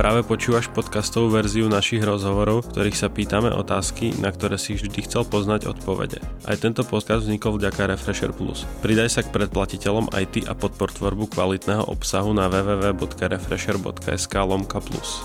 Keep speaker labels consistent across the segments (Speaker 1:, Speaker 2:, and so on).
Speaker 1: Práve počúvaš podcastovú verziu našich rozhovorov, v ktorých sa pýtame otázky, na ktoré si vždy chcel poznať odpovede. Aj tento podcast vznikol vďaka Refresher Plus. Pridaj sa k predplatiteľom aj ty a podpor tvorbu kvalitného obsahu na www.refresher.sk lomka plus.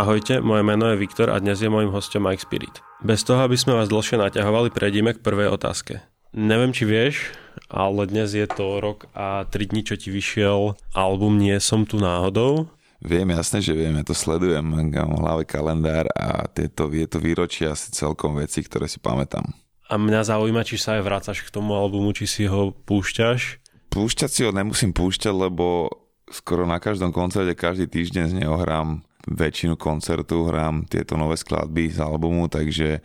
Speaker 1: Ahojte, moje meno je Viktor a dnes je môjim hostom Mike Spirit. Bez toho, aby sme vás dlhšie naťahovali, prejdime k prvej otázke. Neviem, či vieš, ale dnes je to rok a 3 dní, čo ti vyšiel album Nie som tu náhodou.
Speaker 2: Viem, jasne, že viem, ja to sledujem, mám v hlave kalendár a tieto, je to výročie asi celkom veci, ktoré si pamätám.
Speaker 1: A mňa zaujíma, či sa aj vrácaš k tomu albumu, či si ho púšťaš.
Speaker 2: Púšťať si ho nemusím púšťať, lebo skoro na každom koncerte každý týždeň z neho hrám väčšinu koncertu hrám tieto nové skladby z albumu, takže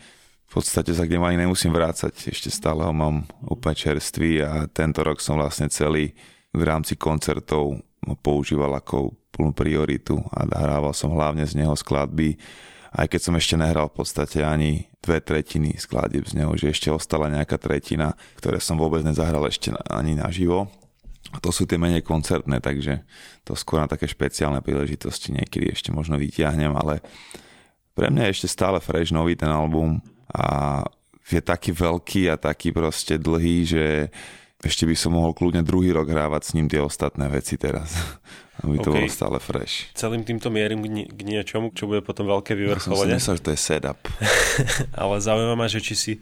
Speaker 2: v podstate sa k nemu ani nemusím vrácať, ešte stále ho mám úplne čerstvý a tento rok som vlastne celý v rámci koncertov používal ako plnú prioritu a hrával som hlavne z neho skladby, aj keď som ešte nehral v podstate ani dve tretiny skladieb z neho, že ešte ostala nejaká tretina, ktoré som vôbec nezahral ešte ani naživo. A to sú tie menej koncertné, takže to skôr na také špeciálne príležitosti niekedy ešte možno vyťahnem, ale pre mňa je ešte stále fresh nový ten album a je taký veľký a taký proste dlhý, že ešte by som mohol kľudne druhý rok hrávať s ním tie ostatné veci teraz. Aby to okay. bolo stále fresh.
Speaker 1: Celým týmto mierim k, ni- k niečomu, čo bude potom veľké vyvrcholenie.
Speaker 2: Ja som si myslel, že to je setup.
Speaker 1: Ale zaujíma ma, že či si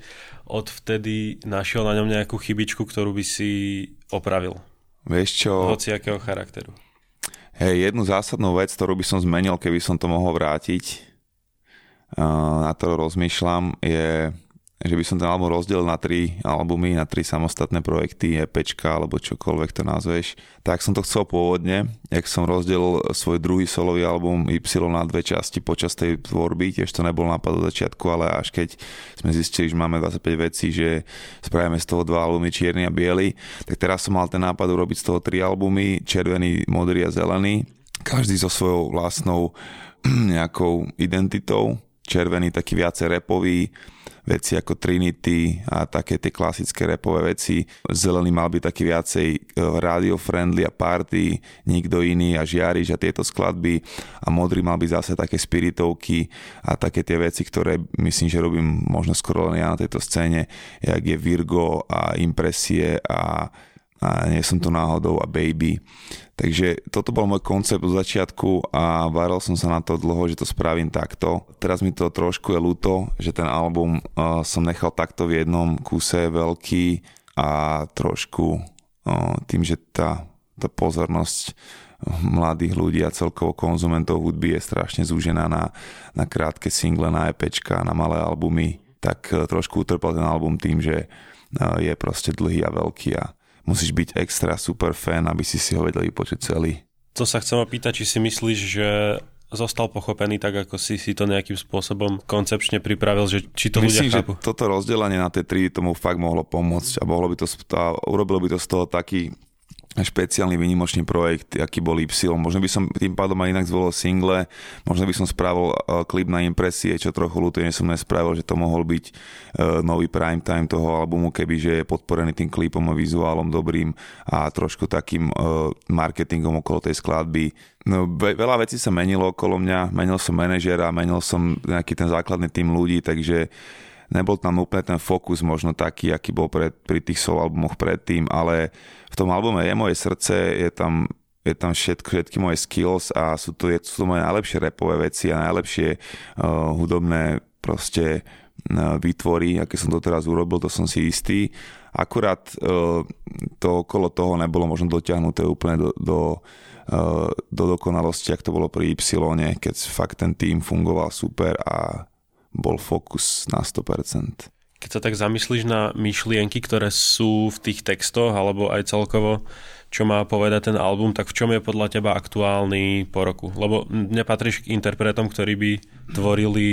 Speaker 1: odvtedy našiel na ňom nejakú chybičku, ktorú by si opravil.
Speaker 2: Vieš čo?
Speaker 1: Hoci akého charakteru.
Speaker 2: Hej, jednu zásadnú vec, ktorú by som zmenil, keby som to mohol vrátiť, na to rozmýšľam, je že by som ten album rozdelil na tri albumy, na tri samostatné projekty, EPčka alebo čokoľvek to nazveš. Tak som to chcel pôvodne, jak som rozdelil svoj druhý solový album Y na dve časti počas tej tvorby, tiež to nebol nápad od začiatku, ale až keď sme zistili, že máme 25 vecí, že spravíme z toho dva albumy čierny a biely, tak teraz som mal ten nápad urobiť z toho tri albumy, červený, modrý a zelený, každý so svojou vlastnou nejakou identitou, červený taký viacej repový, veci ako Trinity a také tie klasické repové veci. Zelený mal byť taký viacej e, radio-friendly a party, nikto iný a žiariš a tieto skladby a modrý mal byť zase také spiritovky a také tie veci, ktoré myslím, že robím možno skoro len ja na tejto scéne, jak je Virgo a impresie a a nie som tu náhodou a baby. Takže toto bol môj koncept od začiatku a varal som sa na to dlho, že to spravím takto. Teraz mi to trošku je ľúto, že ten album uh, som nechal takto v jednom kuse veľký a trošku uh, tým, že tá, tá pozornosť mladých ľudí a celkovo konzumentov hudby je strašne zúžená na, na krátke single, na EPčka, na malé albumy, tak uh, trošku utrpel ten album tým, že uh, je proste dlhý a veľký a musíš byť extra super fan, aby si si ho vedeli počuť celý.
Speaker 1: To sa chcem opýtať, či si myslíš, že zostal pochopený tak, ako si si to nejakým spôsobom koncepčne pripravil, že či to
Speaker 2: Myslím,
Speaker 1: ľudia chápu?
Speaker 2: že toto rozdelenie na tie tri tomu fakt mohlo pomôcť a mohlo by to, a urobilo by to z toho taký špeciálny výnimočný projekt, aký bol Y. Možno by som tým pádom aj inak zvolil single, možno by som spravil uh, klip na impresie, čo trochu ľutujem, som nespravil, že to mohol byť uh, nový prime time toho albumu, kebyže je podporený tým klipom a vizuálom dobrým a trošku takým uh, marketingom okolo tej skladby. No, veľa vecí sa menilo okolo mňa, menil som manažera, menil som nejaký ten základný tým ľudí, takže nebol tam úplne ten fokus možno taký, aký bol pred, pri tých soul albumoch predtým, ale v tom albume je moje srdce, je tam je tam všetko, všetky moje skills a sú to, je, sú to moje najlepšie repové veci a najlepšie uh, hudobné proste uh, výtvory, aké som to teraz urobil, to som si istý. Akurát uh, to okolo toho nebolo možno dotiahnuté úplne do, do, uh, do dokonalosti, ak to bolo pri Y, keď fakt ten tým fungoval super a bol fokus na 100%.
Speaker 1: Keď sa tak zamyslíš na myšlienky, ktoré sú v tých textoch, alebo aj celkovo, čo má povedať ten album, tak v čom je podľa teba aktuálny po roku? Lebo nepatríš k interpretom, ktorí by tvorili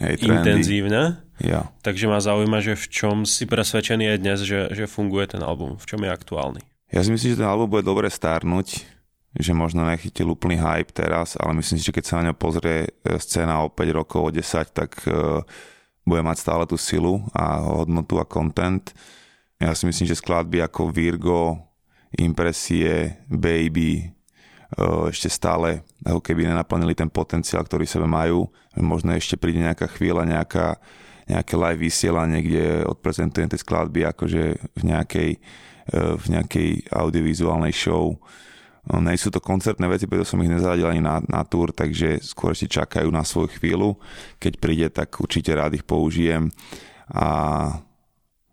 Speaker 1: hey, intenzívne.
Speaker 2: Ja.
Speaker 1: Takže ma zaujíma, že v čom si presvedčený aj dnes, že, že funguje ten album, v čom je aktuálny.
Speaker 2: Ja si myslím, že ten album bude dobre stárnuť že možno nechytil úplný hype teraz, ale myslím si, že keď sa na ňo pozrie e, scéna o 5 rokov, o 10, tak uh, bude mať stále tú silu a hodnotu a content. Ja si myslím, že skladby ako Virgo, impresie, baby, ešte stále ako keby nenaplnili ten potenciál, ktorý sebe majú. Možno ešte príde nejaká chvíľa, nejaká, nejaké live vysielanie, kde odprezentujem tie skladby akože v nejakej, v nejakej audiovizuálnej show. No, sú to koncertné veci, preto som ich nezaradil ani na, na túr, takže skôr si čakajú na svoju chvíľu. Keď príde, tak určite rád ich použijem. A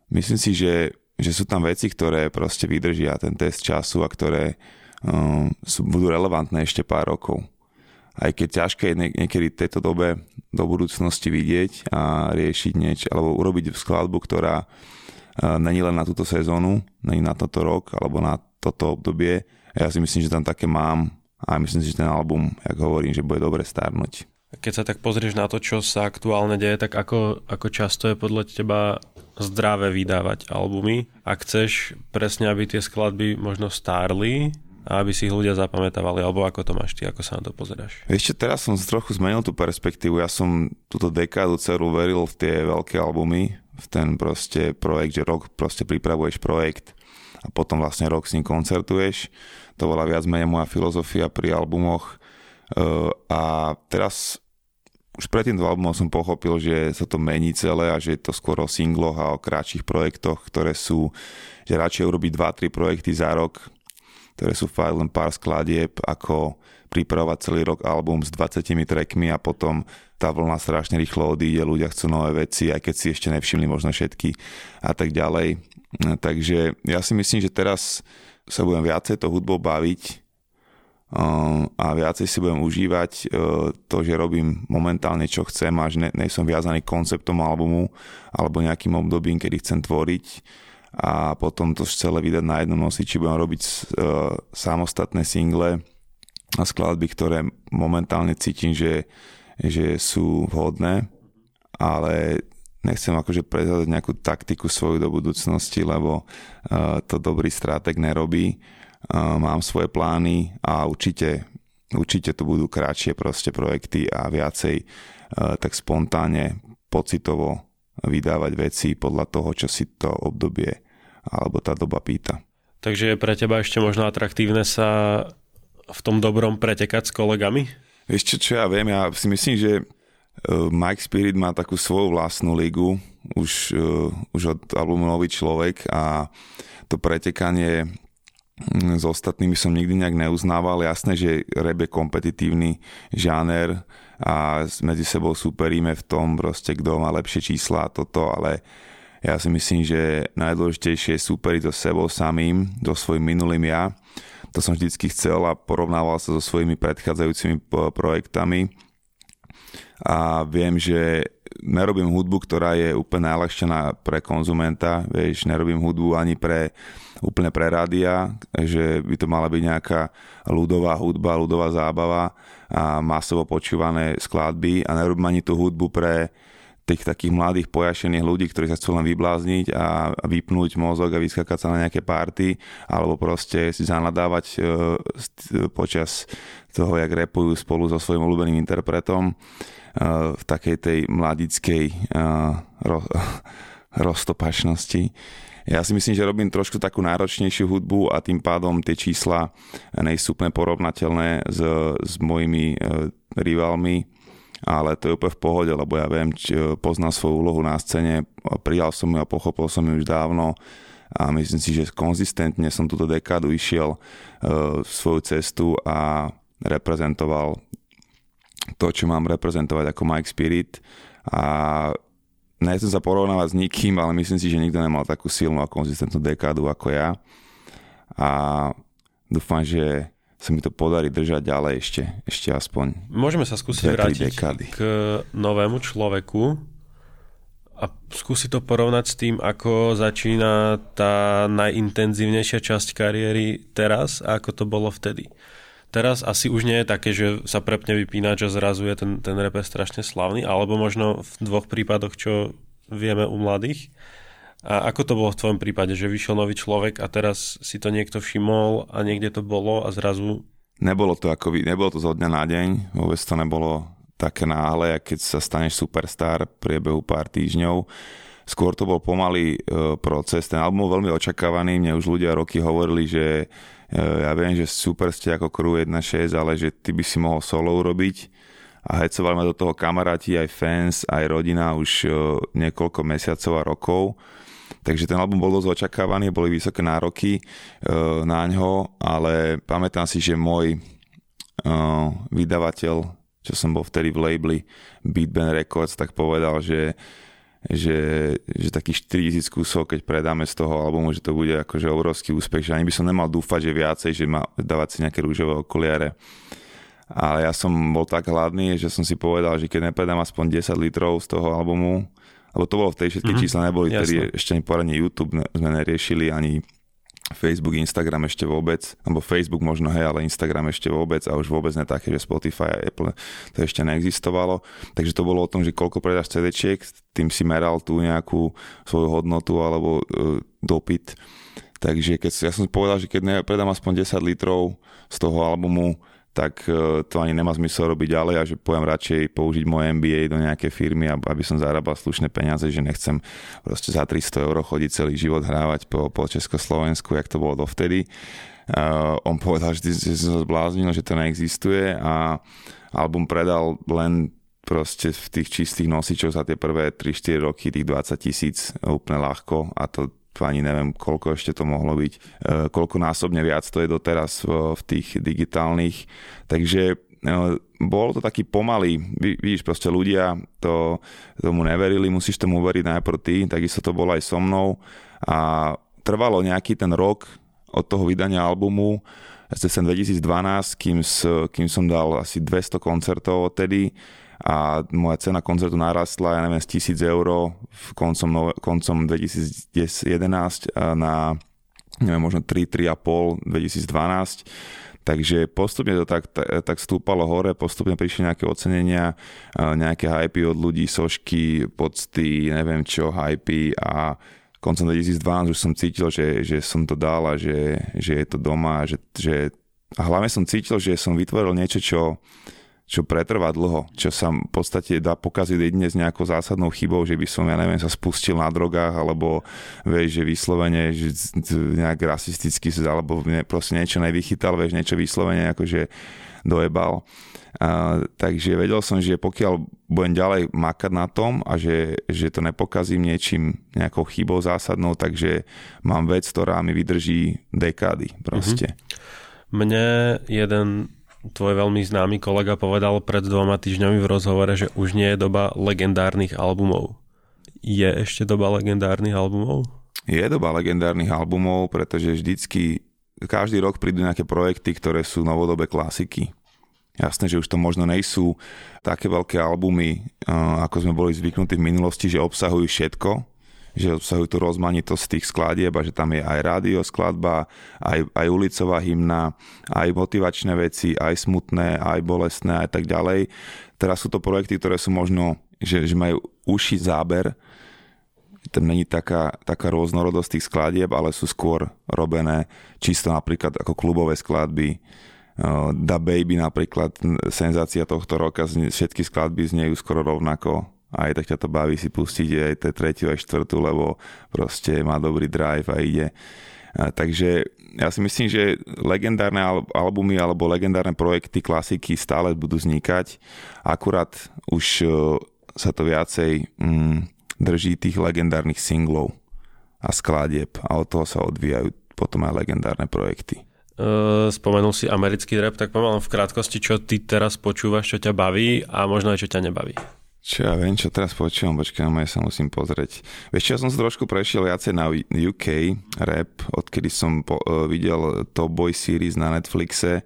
Speaker 2: myslím si, že, že sú tam veci, ktoré proste vydržia ten test času a ktoré um, sú, budú relevantné ešte pár rokov. Aj keď ťažké je niekedy v tejto dobe do budúcnosti vidieť a riešiť niečo, alebo urobiť skladbu, ktorá uh, není len na túto sezónu, není na toto rok, alebo na toto obdobie, ja si myslím, že tam také mám a myslím si, že ten album, jak hovorím, že bude dobre stárnuť.
Speaker 1: Keď sa tak pozrieš na to, čo sa aktuálne deje, tak ako, ako často je podľa teba zdravé vydávať albumy? Ak chceš presne, aby tie skladby možno stárli, a aby si ich ľudia zapamätávali, alebo ako to máš ty, ako sa na to pozeráš?
Speaker 2: Ešte teraz som trochu zmenil tú perspektívu, ja som túto dekádu celú veril v tie veľké albumy, v ten proste projekt, že rok proste pripravuješ projekt a potom vlastne rok s ním koncertuješ to bola viac menej moja filozofia pri albumoch uh, a teraz už pred týmto albumom som pochopil, že sa to mení celé a že je to skôr o singloch a o kratších projektoch, ktoré sú, že radšej urobiť 2-3 projekty za rok, ktoré sú fakt len pár skladieb, ako pripravovať celý rok album s 20 trackmi a potom tá vlna strašne rýchlo odíde, ľudia chcú nové veci, aj keď si ešte nevšimli možno všetky a tak ďalej. Takže ja si myslím, že teraz sa budem viacej to hudbou baviť um, a viacej si budem užívať uh, to, že robím momentálne čo chcem a že ne, som viazaný konceptom albumu alebo nejakým obdobím, kedy chcem tvoriť. A potom to celé vydať na jednom nosiči, budem robiť uh, samostatné single a skladby, ktoré momentálne cítim, že, že sú vhodné, ale nechcem akože prezadať nejakú taktiku svoju do budúcnosti, lebo uh, to dobrý strateg nerobí. Uh, mám svoje plány a určite, určite to budú kratšie proste projekty a viacej uh, tak spontánne, pocitovo vydávať veci podľa toho, čo si to obdobie alebo tá doba pýta.
Speaker 1: Takže je pre teba ešte možno atraktívne sa v tom dobrom pretekať s kolegami?
Speaker 2: Ešte čo ja viem, ja si myslím, že Mike Spirit má takú svoju vlastnú ligu, už, uh, už od albumu Nový človek a to pretekanie hm, s ostatnými som nikdy nejak neuznával. Jasné, že rap je kompetitívny žáner a medzi sebou superíme v tom proste, kto má lepšie čísla a toto, ale ja si myslím, že najdôležitejšie je superiť so sebou samým, so svojím minulým ja. To som vždycky chcel a porovnával sa so svojimi predchádzajúcimi projektami a viem, že nerobím hudbu, ktorá je úplne najľahšia pre konzumenta, vieš, nerobím hudbu ani pre úplne pre rádia, že by to mala byť nejaká ľudová hudba, ľudová zábava a masovo počúvané skladby. A nerobím ani tú hudbu pre tých takých mladých pojašených ľudí, ktorí sa chcú len vyblázniť a vypnúť mozog a vyskakať sa na nejaké party alebo proste si zanadávať uh, počas toho, jak repujú spolu so svojím obľúbeným interpretom v takej tej mladickej ro, roztopačnosti. Ja si myslím, že robím trošku takú náročnejšiu hudbu a tým pádom tie čísla nejsú úplne porovnateľné s, s mojimi e, rivalmi, ale to je úplne v pohode, lebo ja viem, či poznám svoju úlohu na scéne, prijal som ju a pochopil som ju už dávno a myslím si, že konzistentne som túto dekádu išiel uh, svoju cestu a reprezentoval to, čo mám reprezentovať ako Mike Spirit a nechcem sa porovnávať s nikým, ale myslím si, že nikto nemal takú silnú a konzistentnú dekádu ako ja a dúfam, že sa mi to podarí držať ďalej ešte, ešte aspoň
Speaker 1: Môžeme sa skúsiť vrátiť dekády. k novému človeku a skúsiť to porovnať s tým, ako začína tá najintenzívnejšia časť kariéry teraz a ako to bolo vtedy. Teraz asi už nie je také, že sa prepne vypínač a zrazu je ten, ten rap strašne slavný, alebo možno v dvoch prípadoch, čo vieme u mladých. A ako to bolo v tvojom prípade, že vyšiel nový človek a teraz si to niekto všimol a niekde to bolo a zrazu...
Speaker 2: Nebolo to ako, nebolo to zo dňa na deň, vôbec to nebolo také náhle, keď sa staneš superstar v priebehu pár týždňov. skôr to bol pomalý uh, proces. Ten album bol veľmi očakávaný, mne už ľudia roky hovorili, že ja viem, že super ste ako Crew 1.6, ale že ty by si mohol solo urobiť a hecovali ma do toho kamaráti, aj fans, aj rodina už uh, niekoľko mesiacov a rokov. Takže ten album bol dosť očakávaný, boli vysoké nároky uh, na ňo, ale pamätám si, že môj uh, vydavateľ, čo som bol vtedy v labeli Beatband Records, tak povedal, že že, že takých 4000 kusov, keď predáme z toho albumu, že to bude akože obrovský úspech, že ani by som nemal dúfať, že viacej, že má dávať si nejaké rúžové okuliare. Ale ja som bol tak hladný, že som si povedal, že keď nepredám aspoň 10 litrov z toho albumu, lebo to bolo v tej všetky mm-hmm. čísla neboli, ktorý ešte ani poradne YouTube sme neriešili, ani Facebook, Instagram ešte vôbec, alebo Facebook možno, hej, ale Instagram ešte vôbec a už vôbec ne také, že Spotify a Apple to ešte neexistovalo. Takže to bolo o tom, že koľko predáš CD-čiek, tým si meral tú nejakú svoju hodnotu alebo uh, dopyt. Takže keď, ja som povedal, že keď predám aspoň 10 litrov z toho albumu, tak e, to ani nemá zmysel robiť ďalej a že poviem radšej použiť moje MBA do nejaké firmy, aby som zarábal slušné peniaze, že nechcem proste za 300 eur chodiť celý život hrávať po, po Československu, jak to bolo dovtedy. Uh, on povedal, že, že som sa zbláznil, že to neexistuje a album predal len proste v tých čistých nosičoch za tie prvé 3-4 roky tých 20 tisíc úplne ľahko a to ani neviem, koľko ešte to mohlo byť, e, koľko násobne viac to je doteraz v, v tých digitálnych. Takže e, bol to taký pomalý, vidíš, proste ľudia to, tomu neverili, musíš tomu uveriť najprv ty, takisto to bolo aj so mnou a trvalo nejaký ten rok od toho vydania albumu, cez 2012, kým, kým som dal asi 200 koncertov odtedy, a moja cena koncertu narastla, ja neviem, z 1000 eur koncom, koncom 2011 na neviem, možno 3, 3,5 2012 Takže postupne to tak, tak stúpalo hore, postupne prišli nejaké ocenenia, nejaké hypy od ľudí, sošky, pocty, neviem čo, hypy. A koncom 2012 už som cítil, že, že som to dal a že, že je to doma, že, že a hlavne som cítil, že som vytvoril niečo, čo, čo pretrvá dlho, čo sa v podstate dá pokaziť jedine s nejakou zásadnou chybou, že by som, ja neviem, sa spustil na drogách, alebo vieš, že vyslovene, že nejak rasisticky, alebo proste niečo nevychytal, vieš, niečo vyslovene akože dojebal. A, takže vedel som, že pokiaľ budem ďalej makať na tom a že, že to nepokazím niečím, nejakou chybou zásadnou, takže mám vec, ktorá mi vydrží dekády proste.
Speaker 1: Mm-hmm. Mne jeden tvoj veľmi známy kolega povedal pred dvoma týždňami v rozhovore, že už nie je doba legendárnych albumov. Je ešte doba legendárnych albumov?
Speaker 2: Je doba legendárnych albumov, pretože vždycky, každý rok prídu nejaké projekty, ktoré sú novodobé klasiky. Jasné, že už to možno nejsú také veľké albumy, ako sme boli zvyknutí v minulosti, že obsahujú všetko, že obsahujú tú rozmanitosť tých skladieb a že tam je aj rádio skladba, aj, aj ulicová hymna, aj motivačné veci, aj smutné, aj bolestné a tak ďalej. Teraz sú to projekty, ktoré sú možno, že, že majú uši záber, tam není taká, taká rôznorodosť tých skladieb, ale sú skôr robené čisto napríklad ako klubové skladby. Da Baby napríklad, senzácia tohto roka, všetky skladby znejú skoro rovnako aj tak ťa to baví si pustiť aj tie tretiu aj štvrtú, lebo proste má dobrý drive a ide. A takže ja si myslím, že legendárne albumy alebo legendárne projekty, klasiky stále budú vznikať, akurát už e, sa to viacej mm, drží tých legendárnych singlov a skladieb a od toho sa odvíjajú potom aj legendárne projekty.
Speaker 1: E, spomenul si americký rap, tak pomalom v krátkosti, čo ty teraz počúvaš, čo ťa baví a možno aj čo ťa nebaví.
Speaker 2: Čo ja viem, čo teraz počúvam, počkaj, ja sa musím pozrieť. Vieš čo, ja som sa trošku prešiel viacej na UK rap, odkedy som po, uh, videl Top Boy series na Netflixe,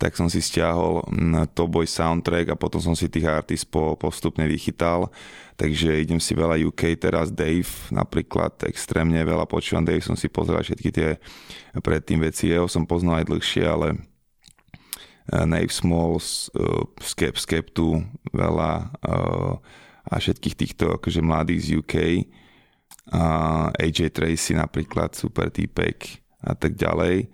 Speaker 2: tak som si stiahol Top Boy soundtrack a potom som si tých artist po, postupne vychytal. Takže idem si veľa UK teraz, Dave napríklad, extrémne veľa počúvam. Dave som si pozrel všetky tie predtým veci, jeho som poznal aj dlhšie, ale Nave Smalls, uh, Skep, Skeptu, veľa uh, a všetkých týchto akože mladých z UK. AJ Tracy napríklad, super týpek a tak ďalej.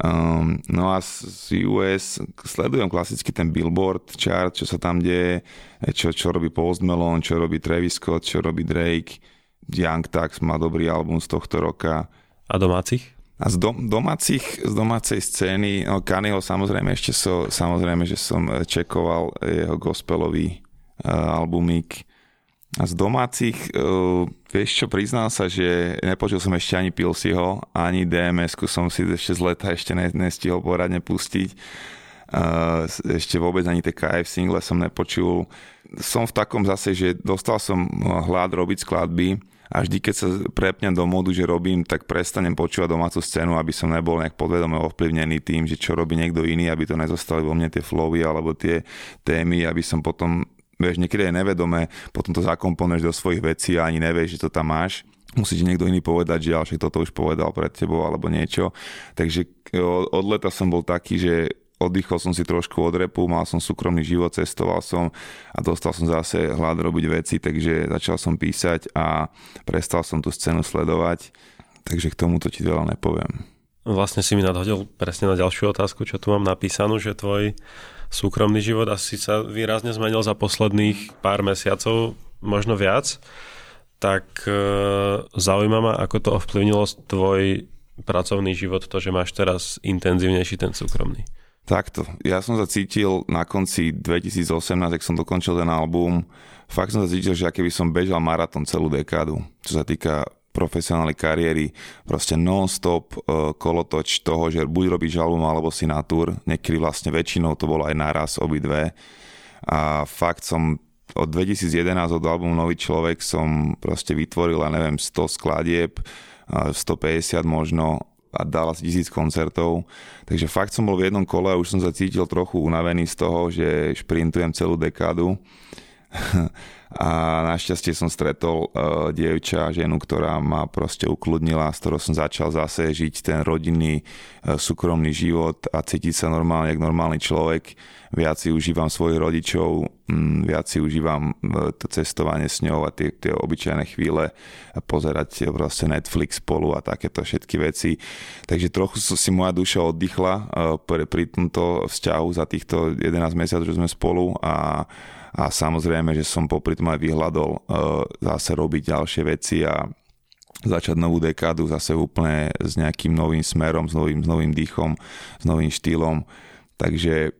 Speaker 2: Um, no a z US sledujem klasicky ten Billboard chart, čo sa tam deje, čo, čo robí Post Malone, čo robí Travis Scott, čo robí Drake, Young Tax má dobrý album z tohto roka.
Speaker 1: A domácich?
Speaker 2: A z dom, domácich, z domácej scény, no Kanyho samozrejme ešte so, samozrejme, že som čekoval jeho gospelový uh, albumík. A z domácich, uh, vieš čo, priznal sa, že nepočul som ešte ani Pilsiho, ani dms som si ešte z leta ešte ne, nestihol poradne pustiť. Uh, ešte vôbec ani tie KF single som nepočul. Som v takom zase, že dostal som hlad robiť skladby, a vždy, keď sa prepnem do modu, že robím, tak prestanem počúvať domácu scénu, aby som nebol nejak podvedome ovplyvnený tým, že čo robí niekto iný, aby to nezostali vo mne tie flowy alebo tie témy, aby som potom, vieš, niekedy je nevedome, potom to zakomponuješ do svojich vecí a ani nevieš, že to tam máš musí ti niekto iný povedať, že ale toto už povedal pred tebou alebo niečo. Takže od leta som bol taký, že oddychol som si trošku od repu, mal som súkromný život, cestoval som a dostal som zase hlad robiť veci, takže začal som písať a prestal som tú scénu sledovať, takže k tomuto ti veľa nepoviem.
Speaker 1: Vlastne si mi nadhodil presne na ďalšiu otázku, čo tu mám napísanú, že tvoj súkromný život asi sa výrazne zmenil za posledných pár mesiacov, možno viac. Tak e, zaujíma ma, ako to ovplyvnilo tvoj pracovný život, to, že máš teraz intenzívnejší ten súkromný.
Speaker 2: Takto. Ja som sa cítil na konci 2018, ak som dokončil ten album, fakt som sa cítil, že aké by som bežal maratón celú dekádu, čo sa týka profesionálnej kariéry, proste non-stop uh, kolotoč toho, že buď robíš album alebo si na tour, niekedy vlastne väčšinou to bolo aj naraz obidve. A fakt som od 2011 od albumu Nový človek som proste vytvoril, neviem, 100 skladieb, 150 možno a dal asi tisíc koncertov. Takže fakt som bol v jednom kole a už som sa cítil trochu unavený z toho, že šprintujem celú dekádu. a našťastie som stretol uh, dievča, ženu, ktorá ma proste ukludnila, s ktorou som začal zase žiť ten rodinný, uh, súkromný život a cítiť sa normálne, jak normálny človek. Viac si užívam svojich rodičov, um, viac si užívam uh, to cestovanie s ňou a tie, tie obyčajné chvíle, pozerať proste Netflix spolu a takéto všetky veci. Takže trochu si moja duša oddychla uh, pri, pri tomto vzťahu za týchto 11 mesiacov, že sme spolu a a samozrejme, že som popri tom aj vyhľadol uh, zase robiť ďalšie veci a začať novú dekádu zase úplne s nejakým novým smerom, s novým, s novým dýchom, s novým štýlom. Takže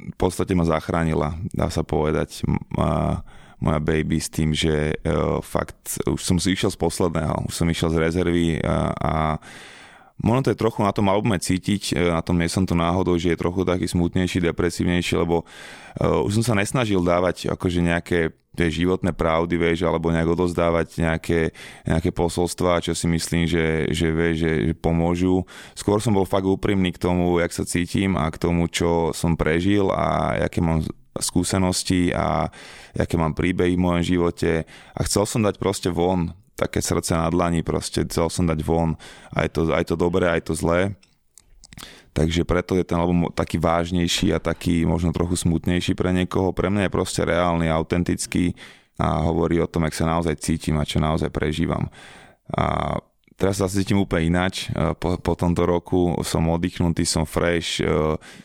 Speaker 2: v podstate ma zachránila, dá sa povedať, uh, moja baby s tým, že uh, fakt už som si išiel z posledného, už som išiel z rezervy uh, a Možno to je trochu na tom albume cítiť, e, na tom nie som to náhodou, že je trochu taký smutnejší, depresívnejší, lebo uh, už som sa nesnažil dávať akože nejaké tie životné pravdy, vieš, alebo nejak odozdávať nejaké, nejaké posolstva, čo si myslím, že, že, vieš, že, že pomôžu. Skôr som bol fakt úprimný k tomu, jak sa cítim a k tomu, čo som prežil a aké mám skúsenosti a aké mám príbehy v mojom živote a chcel som dať proste von také srdce na dlani, proste chcel som dať von aj to, aj to dobré, aj to zlé. Takže preto je ten album taký vážnejší a taký možno trochu smutnejší pre niekoho. Pre mňa je proste reálny, autentický a hovorí o tom, jak sa naozaj cítim a čo naozaj prežívam. A Teraz sa cítim úplne ináč. E, po, po tomto roku som oddychnutý, som fresh, e,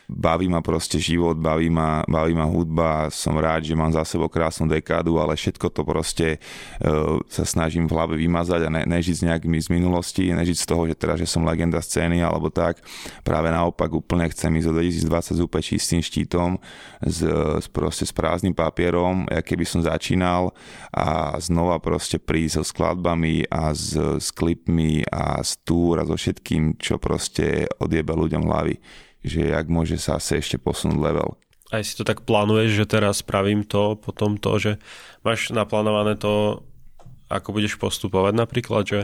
Speaker 2: baví ma proste život, baví ma, baví ma hudba, som rád, že mám za sebou krásnu dekádu, ale všetko to proste e, sa snažím v hlave vymazať a ne, nežiť s nejakými z minulosti, nežiť z toho, že teda, že som legenda scény alebo tak. Práve naopak úplne chcem ísť do 2020 s úplne čistým štítom, s, s, proste s prázdnym papierom, keby som začínal a znova proste prísť so skladbami a s, s klipmi a z a so všetkým, čo proste odjebe ľuďom hlavy. Že jak môže sa asi ešte posunúť level.
Speaker 1: Aj si to tak plánuješ, že teraz spravím to, potom to, že máš naplánované to, ako budeš postupovať napríklad, že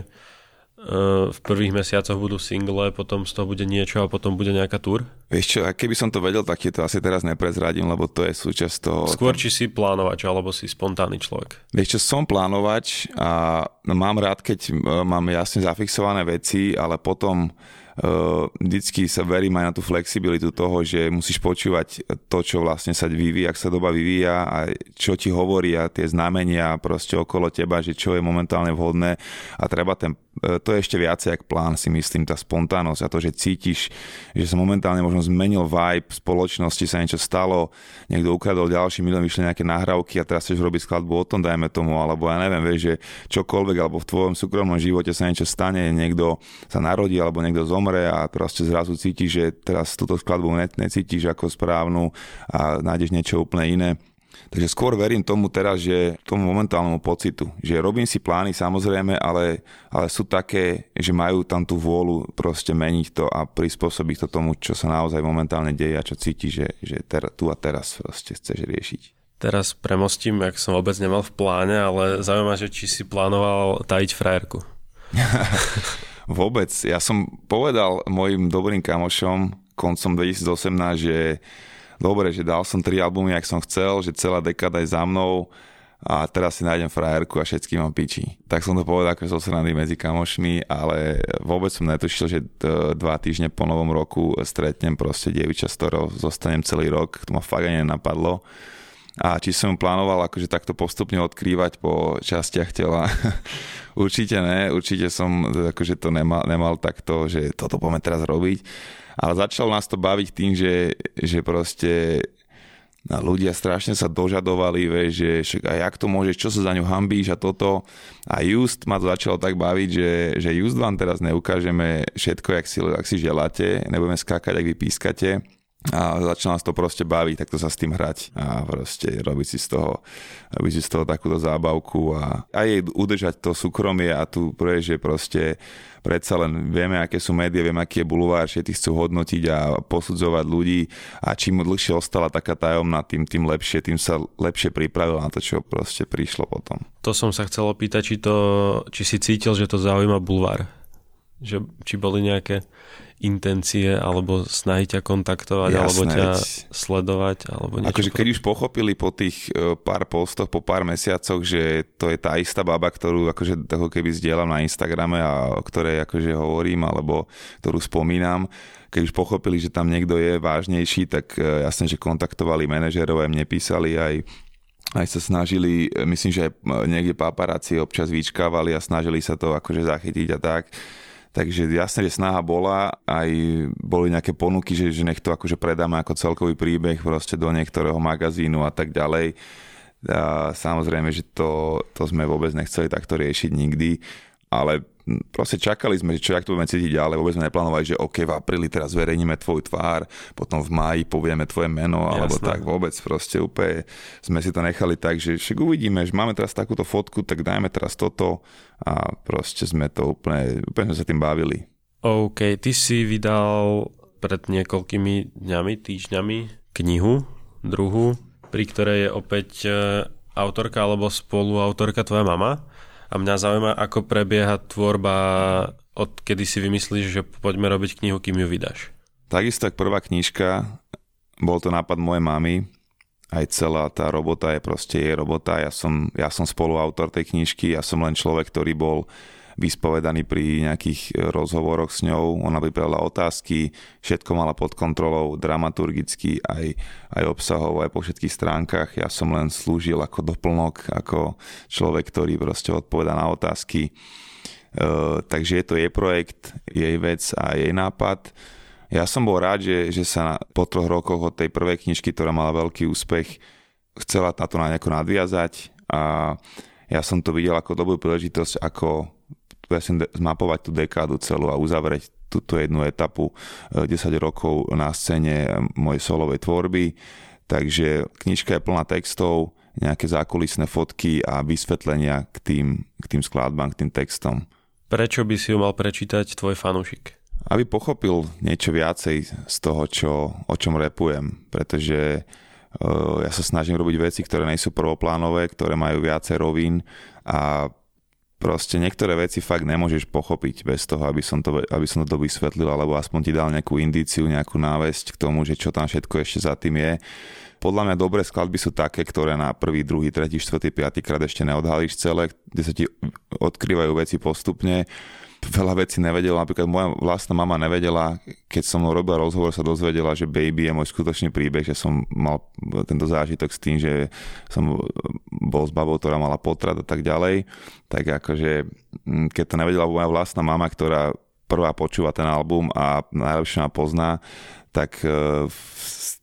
Speaker 1: v prvých mesiacoch budú single, potom z toho bude niečo a potom bude nejaká túr?
Speaker 2: Vieš čo, a keby som to vedel, tak je to asi teraz neprezradím, lebo to je súčasť toho...
Speaker 1: Skôr či si plánovač, alebo si spontánny človek?
Speaker 2: Vieš čo, som plánovač a mám rád, keď e, mám jasne zafixované veci, ale potom uh, vždycky sa verím aj na tú flexibilitu toho, že musíš počúvať to, čo vlastne sa vyvíja, ak sa doba vyvíja a čo ti hovoria tie znamenia proste okolo teba, že čo je momentálne vhodné a treba ten to je ešte viacej jak plán, si myslím, tá spontánnosť a to, že cítiš, že sa momentálne možno zmenil vibe spoločnosti, sa niečo stalo, niekto ukradol ďalší milión, vyšli nejaké nahrávky a teraz chceš robiť skladbu o tom, dajme tomu, alebo ja neviem, vieš, že čokoľvek alebo v tvojom súkromnom živote sa niečo stane, niekto sa narodí alebo niekto zomre a proste zrazu cítiš, že teraz túto skladbu ne, necítiš ako správnu a nájdeš niečo úplne iné. Takže skôr verím tomu teraz, že tomu momentálnemu pocitu, že robím si plány samozrejme, ale, ale sú také, že majú tam tú vôľu proste meniť to a prispôsobiť to tomu, čo sa naozaj momentálne deje a čo cíti, že, že ter, tu a teraz proste chceš riešiť.
Speaker 1: Teraz premostím, ak som vôbec nemal v pláne, ale zaujíma, že či si plánoval tajiť frajerku.
Speaker 2: vôbec. Ja som povedal mojim dobrým kamošom koncom 2018, že dobre, že dal som tri albumy, ak som chcel, že celá dekáda je za mnou a teraz si nájdem frajerku a všetkým mám piči. Tak som to povedal ako zo strany medzi kamošmi, ale vôbec som netušil, že dva týždne po novom roku stretnem proste dieviča, s ktorou zostanem celý rok. To ma fakt ani nenapadlo. A či som plánoval akože takto postupne odkrývať po častiach tela? určite ne, určite som akože to nemal, nemal takto, že toto poďme teraz robiť ale začalo nás to baviť tým, že, že proste ľudia strašne sa dožadovali, vieš, že a jak to môžeš, čo sa za ňu hambíš a toto. A just ma to začalo tak baviť, že, že just vám teraz neukážeme všetko, jak si, jak si želáte, nebudeme skákať, ak vy pískate a začal nás to proste baviť, takto sa s tým hrať a proste robiť si z toho, robiť si z toho takúto zábavku a aj udržať to súkromie a tu pre, že proste predsa len vieme, aké sú médiá, vieme, aký je bulvár, všetci chcú hodnotiť a posudzovať ľudí a čím dlhšie ostala taká tajomná, tým, tým lepšie, tým sa lepšie pripravil na to, čo proste prišlo potom.
Speaker 1: To som sa chcel opýtať, či, to, či si cítil, že to zaujíma bulvár. Že, či boli nejaké intencie alebo snahy ťa kontaktovať Jasné, alebo ťa sledovať alebo
Speaker 2: niečo. Akože keď už pochopili po tých e, pár postoch, po pár mesiacoch, že to je tá istá baba, ktorú akože ako keby zdieľam na Instagrame a o ktorej akože hovorím alebo ktorú spomínam, keď už pochopili, že tam niekto je vážnejší, tak e, jasne, že kontaktovali manažerov, aj mne písali, aj aj sa snažili, e, myslím, že aj niekde paparáci občas vyčkávali a snažili sa to akože zachytiť a tak Takže jasne, že snaha bola, aj boli nejaké ponuky, že, že nech to akože predáme ako celkový príbeh proste do niektorého magazínu a tak ďalej. A samozrejme, že to, to sme vôbec nechceli takto riešiť nikdy, ale proste čakali sme, že čo, jak to budeme cítiť ďalej, vôbec sme neplánovali, že OK, v apríli teraz zverejníme tvoj tvár, potom v máji povieme tvoje meno, Jasné. alebo tak vôbec proste úplne sme si to nechali tak, že však uvidíme, že máme teraz takúto fotku, tak dajme teraz toto a proste sme to úplne, úplne sme sa tým bavili.
Speaker 1: OK, ty si vydal pred niekoľkými dňami, týždňami knihu, druhú, pri ktorej je opäť e, autorka alebo spoluautorka tvoja mama. A mňa zaujíma, ako prebieha tvorba, od kedy si vymyslíš, že poďme robiť knihu, kým ju vydáš.
Speaker 2: Takisto tak prvá knižka, bol to nápad mojej mamy, aj celá tá robota je proste jej robota. Ja som, ja som spoluautor tej knižky, ja som len človek, ktorý bol vyspovedaný pri nejakých rozhovoroch s ňou. Ona vybrala otázky, všetko mala pod kontrolou, dramaturgicky, aj, aj obsahov, aj po všetkých stránkach. Ja som len slúžil ako doplnok, ako človek, ktorý proste odpoveda na otázky. Uh, takže je to jej projekt, jej vec a jej nápad. Ja som bol rád, že, že sa po troch rokoch od tej prvej knižky, ktorá mala veľký úspech, chcela na to nejako nadviazať a ja som to videl ako dobrú príležitosť, ako presne zmapovať tú dekádu celú a uzavrieť túto jednu etapu 10 eh, rokov na scéne eh, mojej solovej tvorby. Takže knižka je plná textov, nejaké zákulisné fotky a vysvetlenia k tým, k tým skladbám, k tým textom.
Speaker 1: Prečo by si ju mal prečítať tvoj fanúšik?
Speaker 2: Aby pochopil niečo viacej z toho, čo, o čom repujem, pretože uh, ja sa snažím robiť veci, ktoré nie sú prvoplánové, ktoré majú viacej rovín a proste niektoré veci fakt nemôžeš pochopiť bez toho, aby som to, aby som to vysvetlil, alebo aspoň ti dal nejakú indíciu, nejakú návesť k tomu, že čo tam všetko ešte za tým je. Podľa mňa dobré skladby sú také, ktoré na prvý, druhý, tretí, štvrtý, piatý krát ešte neodhalíš celé, kde sa ti odkrývajú veci postupne veľa vecí nevedela. Napríklad moja vlastná mama nevedela, keď som robil rozhovor, sa dozvedela, že Baby je môj skutočný príbeh, že som mal tento zážitok s tým, že som bol s babou, ktorá mala potrat a tak ďalej. Tak akože, mm, keď to nevedela moja vlastná mama, ktorá prvá počúva ten album a najlepšie ma pozná, tak e,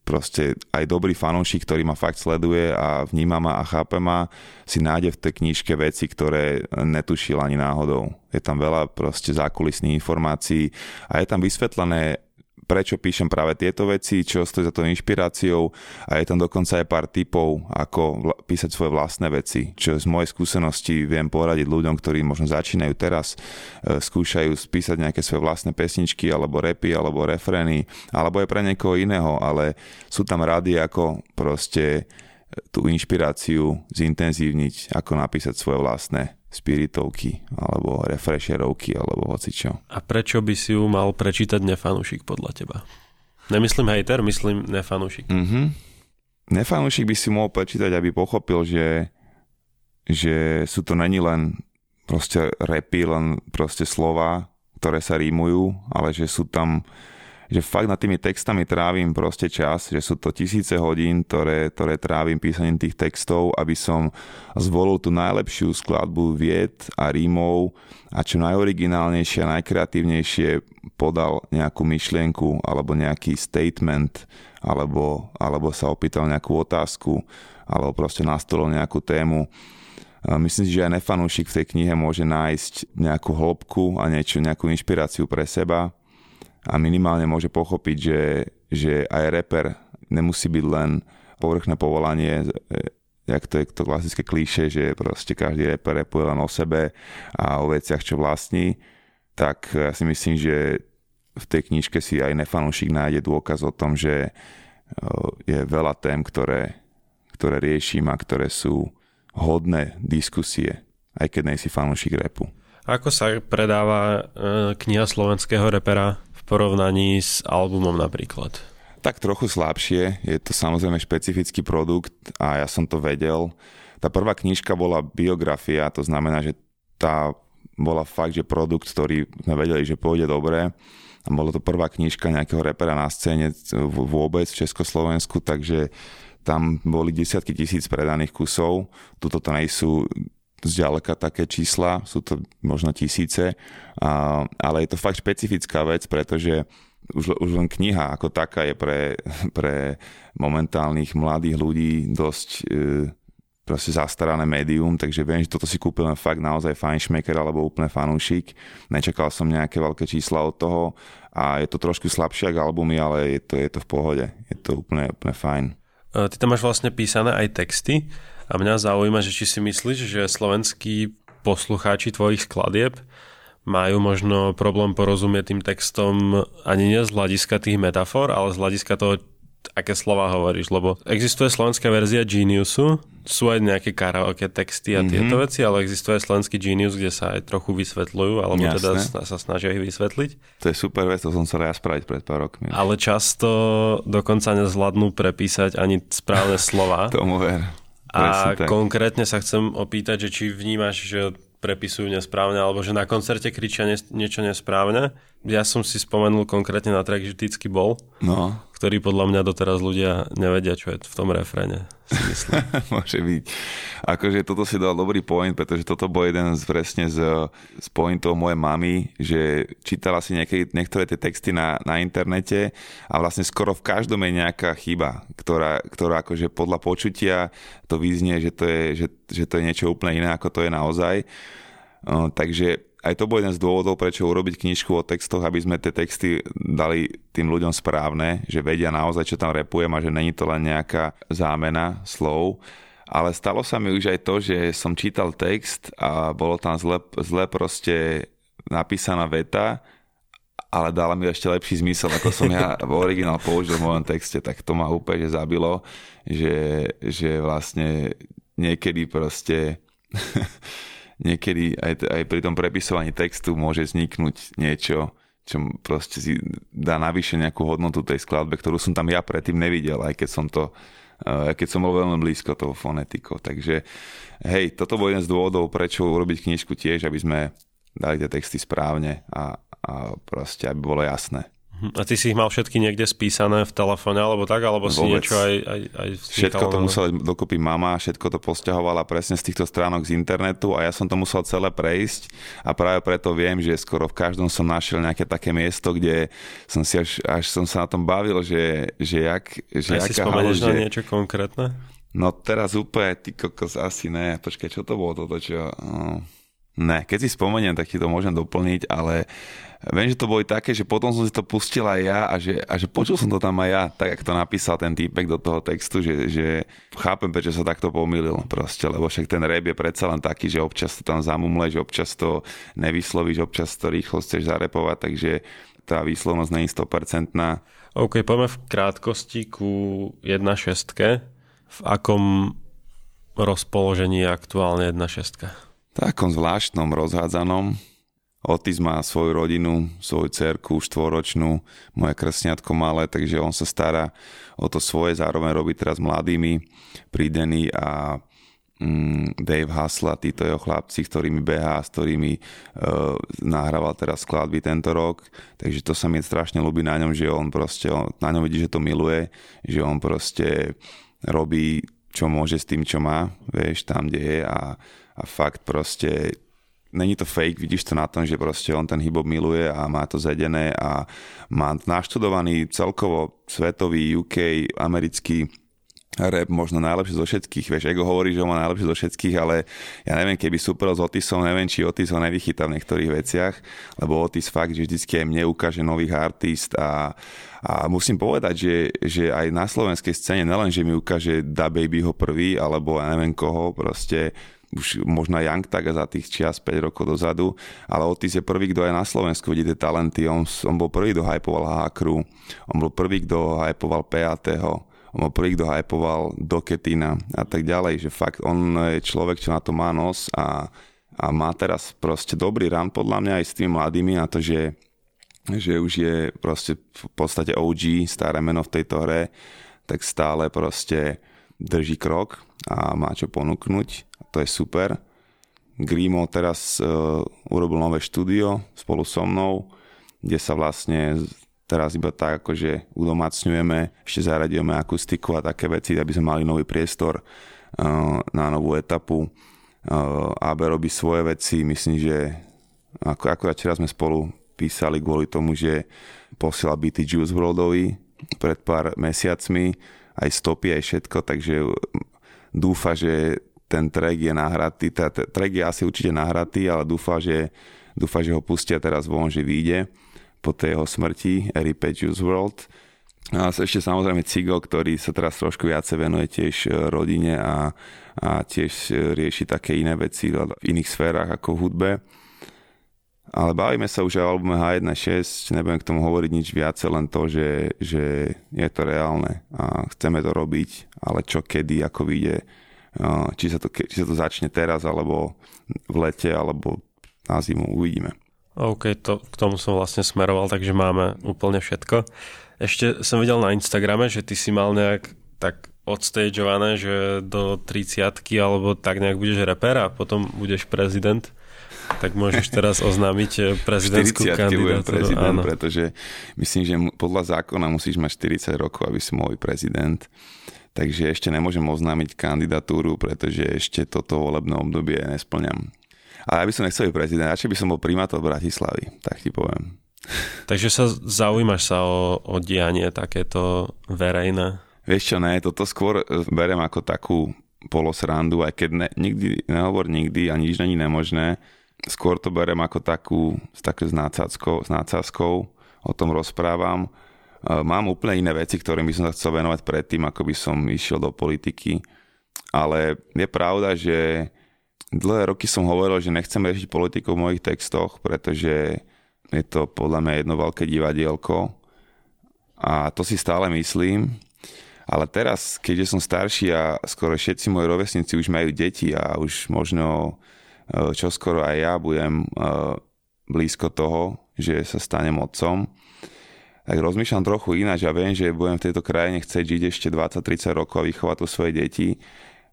Speaker 2: proste aj dobrý fanúšik, ktorý ma fakt sleduje a vníma ma a chápe ma, si nájde v tej knižke veci, ktoré netušil ani náhodou. Je tam veľa proste zákulisných informácií a je tam vysvetlené prečo píšem práve tieto veci, čo stojí za to inšpiráciou a je tam dokonca aj pár typov, ako vla- písať svoje vlastné veci, čo z mojej skúsenosti viem poradiť ľuďom, ktorí možno začínajú teraz, e, skúšajú spísať nejaké svoje vlastné pesničky, alebo repy, alebo refrény, alebo aj pre niekoho iného, ale sú tam rady, ako proste tú inšpiráciu zintenzívniť, ako napísať svoje vlastné spiritovky alebo refresherovky alebo hocičo.
Speaker 1: A prečo by si ju mal prečítať nefanúšik podľa teba? Nemyslím hater, myslím nefanúšik.
Speaker 2: Mm-hmm. Nefanúšik by si mohol prečítať, aby pochopil, že, že sú to není len proste repy, len proste slova, ktoré sa rímujú, ale že sú tam že fakt nad tými textami trávim proste čas, že sú to tisíce hodín, ktoré, ktoré trávim písaním tých textov, aby som zvolil tú najlepšiu skladbu vied a rímov a čo najoriginálnejšie a najkreatívnejšie podal nejakú myšlienku alebo nejaký statement alebo, alebo sa opýtal nejakú otázku alebo proste nastolil nejakú tému. Myslím si, že aj nefanúšik v tej knihe môže nájsť nejakú hĺbku a niečo, nejakú inšpiráciu pre seba a minimálne môže pochopiť, že, že aj reper nemusí byť len povrchné povolanie, e, jak to je to klasické klíše, že proste každý reper repuje len o sebe a o veciach, čo vlastní, tak ja si myslím, že v tej knižke si aj nefanúšik nájde dôkaz o tom, že e, je veľa tém, ktoré, ktoré riešim a ktoré sú hodné diskusie, aj keď nejsi fanúšik repu.
Speaker 1: Ako sa predáva e, kniha slovenského repera porovnaní s albumom napríklad?
Speaker 2: Tak trochu slabšie, je to samozrejme špecifický produkt a ja som to vedel. Tá prvá knižka bola biografia, to znamená, že tá bola fakt, že produkt, ktorý sme vedeli, že pôjde dobre. A bola to prvá knižka nejakého repera na scéne vôbec v Československu, takže tam boli desiatky tisíc predaných kusov. Tuto to nejsú zďaleka také čísla, sú to možno tisíce, a, ale je to fakt špecifická vec, pretože už, už len kniha ako taká je pre, pre momentálnych mladých ľudí dosť e, proste zastarané médium, takže viem, že toto si kúpil len fakt naozaj fajnšmeker alebo úplne fanúšik. Nečakal som nejaké veľké čísla od toho a je to trošku slabšie ako albumy, ale je to, je to v pohode. Je to úplne, úplne fajn.
Speaker 1: Ty tam máš vlastne písané aj texty a mňa zaujíma, že či si myslíš, že slovenskí poslucháči tvojich skladieb majú možno problém porozumieť tým textom ani nie z hľadiska tých metafor, ale z hľadiska toho, aké slova hovoríš, lebo existuje slovenská verzia Geniusu, sú aj nejaké karaoke texty a tieto mm-hmm. veci, ale existuje aj slovenský Genius, kde sa aj trochu vysvetľujú, alebo Jasné. teda sa snažia ich vysvetliť.
Speaker 2: To je super vec, to som sa ja spraviť pred pár rokmi.
Speaker 1: Ale často dokonca nezvládnu prepísať ani správne slova.
Speaker 2: Tomu ver.
Speaker 1: A konkrétne sa chcem opýtať, že či vnímaš, že prepisujú nesprávne, alebo že na koncerte kričia niečo nesprávne. Ja som si spomenul konkrétne na track Vždycky bol. No ktorý podľa mňa doteraz ľudia nevedia, čo je v tom refréne.
Speaker 2: Môže byť. Akože toto si dal dobrý point, pretože toto bol jeden z, presne z, z pointov mojej mamy, že čítala si nejaké, niektoré tie texty na, na internete a vlastne skoro v každom je nejaká chyba, ktorá, ktorá akože podľa počutia to vyznie, že to je, že, že to je niečo úplne iné, ako to je naozaj. Uh, takže aj to bol jeden z dôvodov, prečo urobiť knižku o textoch, aby sme tie texty dali tým ľuďom správne, že vedia naozaj, čo tam repujem a že není to len nejaká zámena slov. Ale stalo sa mi už aj to, že som čítal text a bolo tam zle, zle proste napísaná veta, ale dala mi ešte lepší zmysel, ako som ja v originál použil v mojom texte, tak to ma úplne že zabilo, že, že vlastne niekedy proste niekedy aj, aj pri tom prepisovaní textu môže vzniknúť niečo, čo proste si dá navyše nejakú hodnotu tej skladbe, ktorú som tam ja predtým nevidel, aj keď som to aj keď som bol veľmi blízko toho fonetikou. Takže hej, toto bol jeden z dôvodov, prečo urobiť knižku tiež, aby sme dali tie texty správne a, a proste, aby bolo jasné.
Speaker 1: Hm, a ty si ich mal všetky niekde spísané v telefóne alebo tak, alebo si Vôbec. niečo aj, aj, aj
Speaker 2: Všetko to musela dokopy mama, všetko to posťahovala presne z týchto stránok z internetu a ja som to musel celé prejsť a práve preto viem, že skoro v každom som našiel nejaké také miesto, kde som si až, až som sa na tom bavil, že, že jak... Že
Speaker 1: si spomenieš na že... niečo konkrétne?
Speaker 2: No teraz úplne, ty kokos, asi ne. Počkaj, čo to bolo toto, čo... No. Ne, keď si spomeniem, tak ti to môžem doplniť, ale viem, že to boli také, že potom som si to pustil aj ja a že, a že počul som to tam aj ja, tak ako to napísal ten týpek do toho textu, že, že chápem, prečo sa takto pomýlil proste, lebo však ten rap je predsa len taký, že občas to tam zamumleš, občas to nevyslovíš, občas to rýchlo chceš zarepovať, takže tá výslovnosť není 100%.
Speaker 1: OK, poďme v krátkosti ku 1.6. V akom rozpoložení je aktuálne 1.6?
Speaker 2: takom zvláštnom rozhádzanom. Otis má svoju rodinu, svoju cerku štvoročnú, moje krsňatko malé, takže on sa stará o to svoje, zároveň robí teraz mladými, prídený a mm, Dave Hasla, títo jeho chlapci, ktorými behá, s ktorými uh, nahrával teraz skladby tento rok, takže to sa mi strašne ľúbi na ňom, že on proste, on, na ňom vidí, že to miluje, že on proste robí čo môže s tým, čo má, vieš, tam, kde je a a fakt proste není to fake, vidíš to na tom, že proste on ten hip miluje a má to zedené a má naštudovaný celkovo svetový UK, americký rap možno najlepšie zo všetkých, vieš, Ego hovorí, že ho má najlepšie zo všetkých, ale ja neviem, keby super s Otisom, neviem, či Otis ho nevychytá v niektorých veciach, lebo Otis fakt, že vždycky aj mne ukáže nových artist a, a musím povedať, že, že aj na slovenskej scéne nelen, že mi ukáže Da Baby ho prvý, alebo ja neviem koho, proste už možno Young tak za tých čias 5 rokov dozadu, ale Otis je prvý, kto aj na Slovensku vidí talenty. On, on bol prvý, kto hypoval Hakru, on bol prvý, kto hypoval P.A.T. on bol prvý, kto hypoval Doketina a tak ďalej, že fakt on je človek, čo na to má nos a, a má teraz proste dobrý run podľa mňa aj s tými mladými na to, že, že už je proste v podstate OG, staré meno v tejto hre, tak stále proste drží krok a má čo ponúknuť to je super. Grimo teraz uh, urobil nové štúdio spolu so mnou, kde sa vlastne teraz iba tak akože udomacňujeme, ešte zaradíme akustiku a také veci, aby sme mali nový priestor uh, na novú etapu. Uh, AB robí svoje veci, myslím, že ako, akurát včera sme spolu písali kvôli tomu, že posiela byty Juice Worldovi pred pár mesiacmi, aj stopy, aj všetko, takže dúfa, že ten track je nahratý, ten track je asi určite nahratý, ale dúfa, že, dúfa, že ho pustia teraz von, že vyjde po tej jeho smrti, Harry Juice World. A ešte samozrejme Cigo, ktorý sa teraz trošku viacej venuje tiež e, rodine a, a tiež rieši také iné veci v iných sférach ako v hudbe. Ale bavíme sa už aj o albume H1.6, nebudem k tomu hovoriť nič viac, len to, že, že je to reálne a chceme to robiť, ale čo, kedy, ako vyjde, či sa, to, či sa to začne teraz, alebo v lete, alebo na zimu, uvidíme.
Speaker 1: OK, to, k tomu som vlastne smeroval, takže máme úplne všetko. Ešte som videl na Instagrame, že ty si mal nejak tak odstageované, že do 30 alebo tak nejak budeš reper a potom budeš prezident. Tak môžeš teraz oznámiť eh, prezidentskú kandidatúru.
Speaker 2: prezident, áno. pretože myslím, že podľa zákona musíš mať 40 rokov, aby si mohol prezident takže ešte nemôžem oznámiť kandidatúru, pretože ešte toto volebné obdobie nesplňam. Ale ja by som nechcel byť prezident, radšej by som bol primátor Bratislavy, tak ti poviem.
Speaker 1: Takže sa zaujímaš sa o, o dianie takéto verejné?
Speaker 2: Vieš čo, ne, toto skôr berem ako takú polosrandu, aj keď ne, nikdy, nehovor nikdy a nič není nemožné. Skôr to berem ako takú, s také s nácazkou, s nácazkou, o tom rozprávam Mám úplne iné veci, ktoré by som sa chcel venovať predtým, ako by som išiel do politiky. Ale je pravda, že dlhé roky som hovoril, že nechcem riešiť politiku v mojich textoch, pretože je to podľa mňa jedno veľké divadielko. A to si stále myslím. Ale teraz, keďže som starší a skoro všetci moji rovesníci už majú deti a už možno e, čoskoro aj ja budem e, blízko toho, že sa stanem otcom, tak rozmýšľam trochu ináč a viem, že budem v tejto krajine chcieť žiť ešte 20-30 rokov a vychovať tu svoje deti.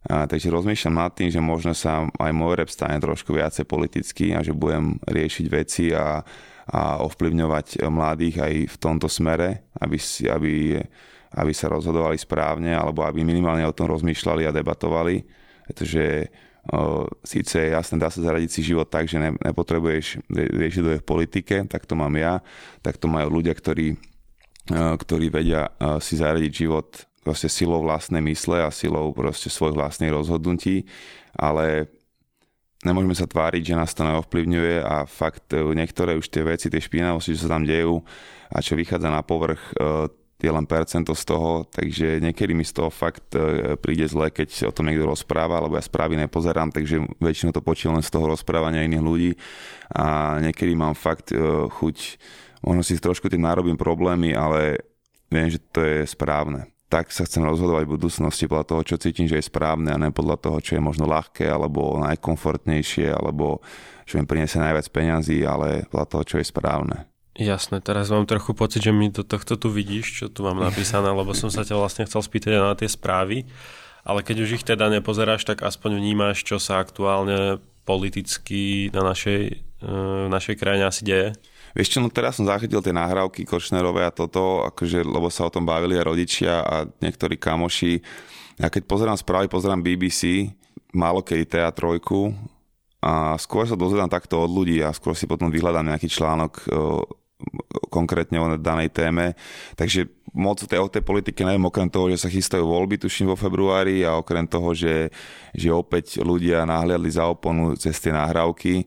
Speaker 2: A, takže rozmýšľam nad tým, že možno sa aj môj rep stane trošku viacej politický a že budem riešiť veci a, a ovplyvňovať mladých aj v tomto smere, aby, aby, aby sa rozhodovali správne alebo aby minimálne o tom rozmýšľali a debatovali. Pretože je jasné, dá sa zaradiť si život tak, že ne, nepotrebuješ riešiť do v politike, tak to mám ja, tak to majú ľudia, ktorí, o, ktorí vedia o, si zaradiť život proste silou vlastnej mysle a silou proste svojich vlastných rozhodnutí, ale nemôžeme sa tváriť, že nás to neovplyvňuje a fakt e, niektoré už tie veci, tie špinavosti, čo sa tam dejú a čo vychádza na povrch, e, je len percento z toho, takže niekedy mi z toho fakt e, príde zle, keď o tom niekto rozpráva, alebo ja správy nepozerám, takže väčšinou to počujem len z toho rozprávania iných ľudí a niekedy mám fakt chuť, možno si trošku tým nárobím problémy, ale viem, že to je správne tak sa chcem rozhodovať v budúcnosti podľa toho, čo cítim, že je správne a ne podľa toho, čo je možno ľahké alebo najkomfortnejšie alebo čo mi priniesie najviac peňazí, ale podľa toho, čo je správne.
Speaker 1: Jasné, teraz mám trochu pocit, že mi do tohto tu vidíš, čo tu mám napísané, lebo som sa ťa vlastne chcel spýtať na tie správy, ale keď už ich teda nepozeráš, tak aspoň vnímaš, čo sa aktuálne politicky na našej, eh, v našej krajine asi deje.
Speaker 2: Vieš čo, no teraz som zachytil tie nahrávky Kočnerové a toto, akože, lebo sa o tom bavili rodičia a niektorí kamoši. Ja keď pozerám správy, pozerám BBC, málo kedy TA3 a skôr sa dozvedám takto od ľudí a skôr si potom vyhľadám nejaký článok konkrétne o danej téme. Takže moc tej, o tej politike neviem, okrem toho, že sa chystajú voľby, tuším, vo februári a okrem toho, že, že opäť ľudia nahliadli za oponu cez tie nahrávky,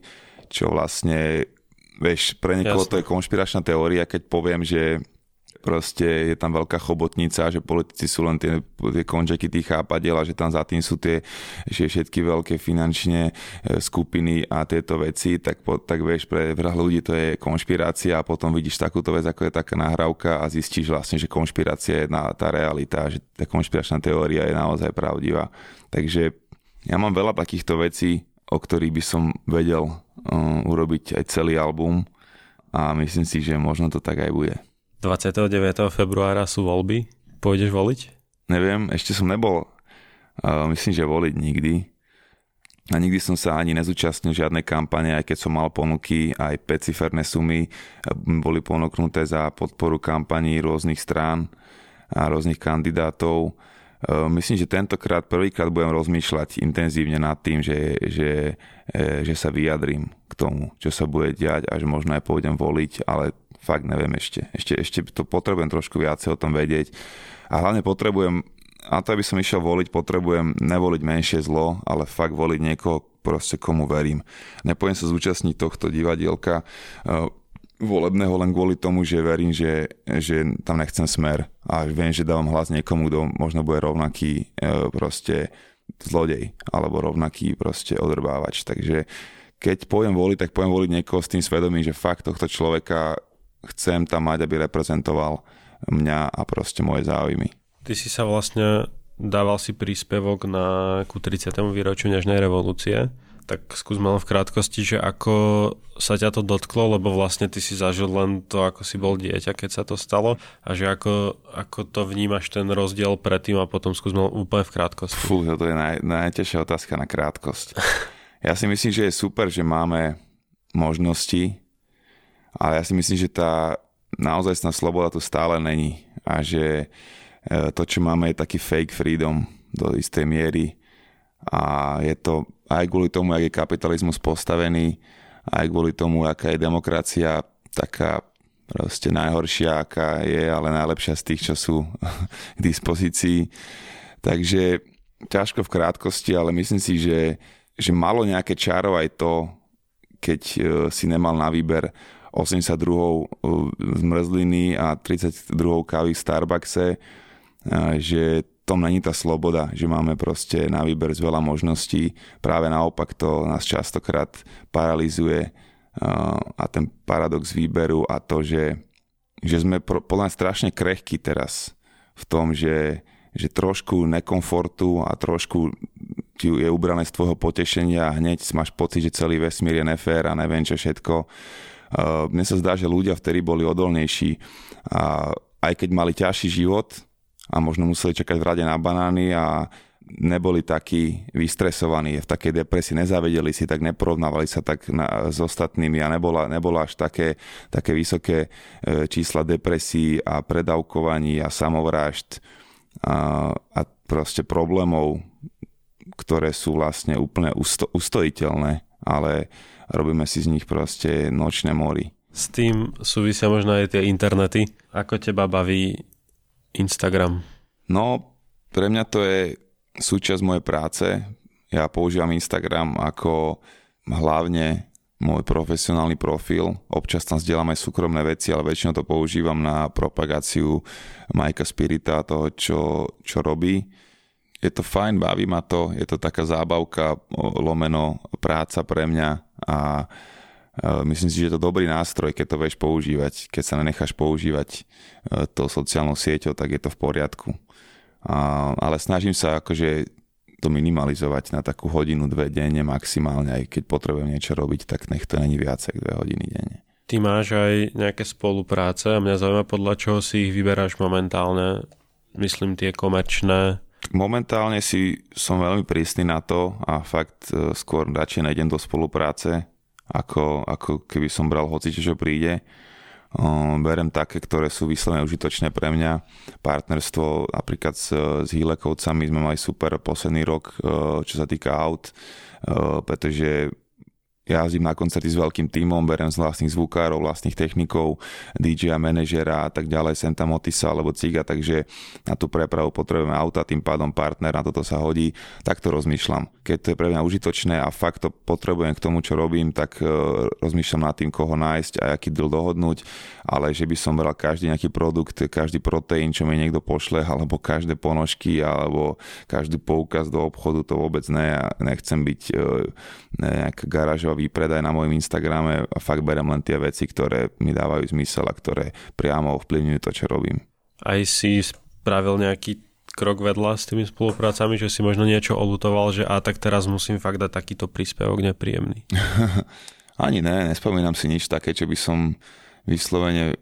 Speaker 2: čo vlastne Vieš, pre niekoho Jasne. to je konšpiračná teória, keď poviem, že proste je tam veľká chobotnica, že politici sú len tie, tie končeky tých chápadiel a že tam za tým sú tie že všetky veľké finančné e, skupiny a tieto veci, tak, po, tak vieš, pre veľa ľudí to je konšpirácia a potom vidíš takúto vec, ako je taká nahrávka a zistíš vlastne, že konšpirácia je na, tá realita, že tá konšpiračná teória je naozaj pravdivá. Takže ja mám veľa takýchto vecí, o ktorých by som vedel uh, urobiť aj celý album a myslím si, že možno to tak aj bude.
Speaker 1: 29. februára sú voľby. Pôjdeš voliť?
Speaker 2: Neviem, ešte som nebol, uh, myslím, že voliť nikdy. A nikdy som sa ani nezúčastnil žiadnej kampane, aj keď som mal ponuky, aj 5 sumy boli ponúknuté za podporu kampaní rôznych strán a rôznych kandidátov Ehm, myslím, že tentokrát prvýkrát budem rozmýšľať intenzívne nad tým, že, že, e, že sa vyjadrím k tomu, čo sa bude diať a že možno aj pôjdem voliť, ale fakt neviem ešte. Ešte, ešte to potrebujem trošku viacej o tom vedieť. A hlavne potrebujem, a to aby som išiel voliť, potrebujem nevoliť menšie zlo, ale fakt voliť niekoho, proste komu verím. Nepôjdem sa zúčastniť tohto divadielka ehm, volebného len kvôli tomu, že verím, že, že tam nechcem smer a viem, že dávam hlas niekomu, kto možno bude rovnaký e, proste zlodej alebo rovnaký proste odrbávač. Takže keď poviem voliť, tak poviem voliť niekoho s tým svedomím, že fakt tohto človeka chcem tam mať, aby reprezentoval mňa a proste moje záujmy.
Speaker 1: Ty si sa vlastne dával si príspevok na ku 30. výročiu Nežnej revolúcie tak skúsme len v krátkosti, že ako sa ťa to dotklo, lebo vlastne ty si zažil len to, ako si bol dieťa, keď sa to stalo a že ako, ako to vnímaš ten rozdiel predtým a potom skúsme úplne v krátkosti.
Speaker 2: Fú, to je naj, najtežšia otázka na krátkosť. Ja si myslím, že je super, že máme možnosti, ale ja si myslím, že tá naozaj sloboda tu stále není a že e, to, čo máme, je taký fake freedom do istej miery a je to aj kvôli tomu, jak je kapitalizmus postavený, aj kvôli tomu, aká je demokracia taká proste najhoršia, aká je, ale najlepšia z tých, čo sú k dispozícii. Takže ťažko v krátkosti, ale myslím si, že, že malo nejaké čaro aj to, keď e, si nemal na výber 82 zmrzliny a 32 kávy v Starbuckse, že tom není tá sloboda, že máme proste na výber z veľa možností. Práve naopak to nás častokrát paralizuje a ten paradox výberu a to, že, že sme podľa mňa strašne krehkí teraz v tom, že, že trošku nekomfortu a trošku ti je ubrané z tvojho potešenia a hneď máš pocit, že celý vesmír je nefér a neviem čo všetko. Mne sa zdá, že ľudia vtedy boli odolnejší a aj keď mali ťažší život, a možno museli čakať v rade na banány a neboli takí vystresovaní, v takej depresii, nezavedeli si, tak neporovnávali sa tak na, s ostatnými a nebola, nebola až také, také vysoké e, čísla depresí a predávkovaní a samovrážd a, a proste problémov, ktoré sú vlastne úplne usto, ustojiteľné, ale robíme si z nich proste nočné mori.
Speaker 1: S tým súvisia možno aj tie internety. Ako teba baví Instagram?
Speaker 2: No, pre mňa to je súčasť mojej práce. Ja používam Instagram ako hlavne môj profesionálny profil. Občas tam zdieľam aj súkromné veci, ale väčšinou to používam na propagáciu Majka Spirita a toho, čo, čo robí. Je to fajn, baví ma to, je to taká zábavka, lomeno práca pre mňa a myslím si, že je to dobrý nástroj, keď to vieš používať. Keď sa nenecháš používať e, to sociálnou sieťou, tak je to v poriadku. A, ale snažím sa akože to minimalizovať na takú hodinu, dve denne maximálne, aj keď potrebujem niečo robiť, tak nech to není viac ako dve hodiny denne.
Speaker 1: Ty máš aj nejaké spolupráce a mňa zaujíma, podľa čoho si ich vyberáš momentálne, myslím tie komerčné.
Speaker 2: Momentálne si som veľmi prísny na to a fakt e, skôr radšej nejdem do spolupráce, ako, ako keby som bral hoci, čo príde berem také, ktoré sú vyslovene užitočné pre mňa. Partnerstvo napríklad s, s Hílekovcami sme mali super posledný rok, čo sa týka aut, pretože jazdím na koncerty s veľkým tímom, berem z vlastných zvukárov, vlastných technikov, DJ a manažera a tak ďalej, Santa Motisa alebo Ciga, takže na tú prepravu potrebujeme auta, tým pádom partner, na toto sa hodí, tak to rozmýšľam. Keď to je pre mňa užitočné a fakt to potrebujem k tomu, čo robím, tak uh, rozmýšľam nad tým, koho nájsť a aký deal dohodnúť, ale že by som bral každý nejaký produkt, každý proteín, čo mi niekto pošle, alebo každé ponožky, alebo každý poukaz do obchodu, to vôbec ne. Ja nechcem byť uh, nejaká garážová výpredaj na mojom Instagrame a fakt berem len tie veci, ktoré mi dávajú zmysel a ktoré priamo ovplyvňujú to, čo robím.
Speaker 1: Aj si spravil nejaký krok vedľa s tými spoluprácami, že si možno niečo olutoval, že a tak teraz musím fakt dať takýto príspevok nepríjemný.
Speaker 2: Ani ne, nespomínam si nič také, čo by som vyslovene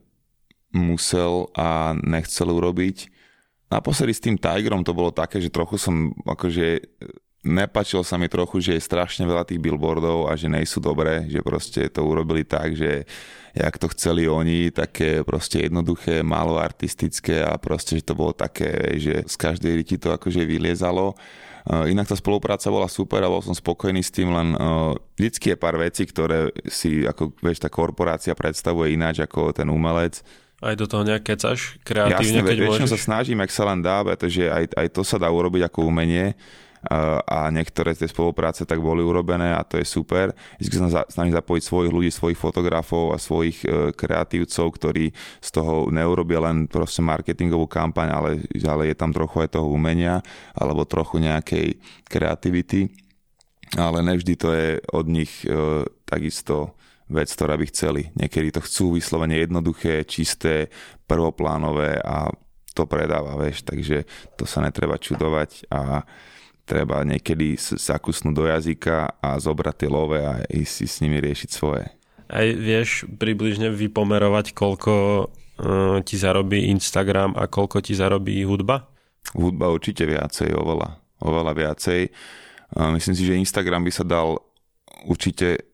Speaker 2: musel a nechcel urobiť. Naposledy s tým Tigerom to bolo také, že trochu som akože nepačilo sa mi trochu, že je strašne veľa tých billboardov a že nejsú dobré, že proste to urobili tak, že jak to chceli oni, také proste jednoduché, málo artistické a proste, že to bolo také, že z každej riti to akože vyliezalo. Inak tá spolupráca bola super a bol som spokojný s tým, len uh, vždycky je pár vecí, ktoré si, ako vieš, tá korporácia predstavuje ináč ako ten umelec.
Speaker 1: Aj do toho nejak kecaš kreatívne,
Speaker 2: Jasne,
Speaker 1: keď môžeš?
Speaker 2: sa snažím, ak sa len dá, pretože aj, aj to sa dá urobiť ako umenie a niektoré tie spolupráce tak boli urobené a to je super. Vždy sa snažím zapojiť svojich ľudí, svojich fotografov a svojich e, kreatívcov, ktorí z toho neurobia len proste marketingovú kampaň, ale, ale je tam trochu aj toho umenia alebo trochu nejakej kreativity. Ale nevždy to je od nich e, takisto vec, ktorá by chceli. Niekedy to chcú vyslovene jednoduché, čisté, prvoplánové a to predáva, vieš, takže to sa netreba čudovať a treba niekedy zakusnúť do jazyka a zobrať tie love a ísť si s nimi riešiť svoje.
Speaker 1: Aj vieš približne vypomerovať, koľko uh, ti zarobí Instagram a koľko ti zarobí hudba?
Speaker 2: Hudba určite viacej, oveľa, oveľa viacej. Uh, myslím si, že Instagram by sa dal určite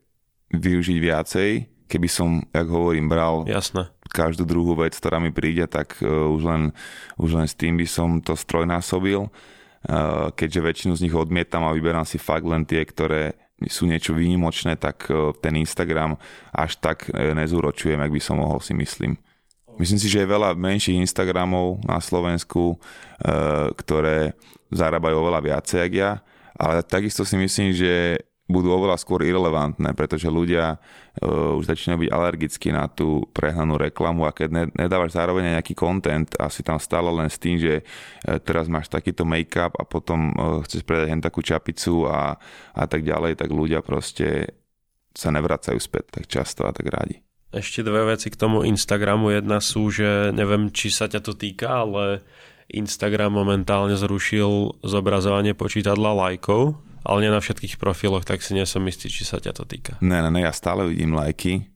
Speaker 2: využiť viacej, keby som, jak hovorím, bral
Speaker 1: Jasné.
Speaker 2: každú druhú vec, ktorá mi príde, tak uh, už, len, už len s tým by som to strojnásobil keďže väčšinu z nich odmietam a vyberám si fakt len tie, ktoré sú niečo výnimočné, tak eh, ten Instagram až tak eh, nezúročujem, ak by som mohol si myslím. Myslím si, že je veľa menších Instagramov na Slovensku, ktoré zarábajú oveľa viacej, jak ja, ale takisto si myslím, že budú oveľa skôr irrelevantné, pretože ľudia uh, už začínajú byť alergickí na tú prehnanú reklamu a keď ne, nedávaš zároveň nejaký content a si tam stále len s tým, že uh, teraz máš takýto make-up a potom uh, chceš predať hen takú čapicu a, a tak ďalej, tak ľudia proste sa nevracajú späť tak často a tak rádi.
Speaker 1: Ešte dve veci k tomu Instagramu. Jedna sú, že neviem, či sa ťa to týka, ale Instagram momentálne zrušil zobrazovanie počítadla lajkov ale nie na všetkých profiloch, tak si nie som istý, či sa ťa to týka.
Speaker 2: Ne, ne, ne, ja stále vidím lajky,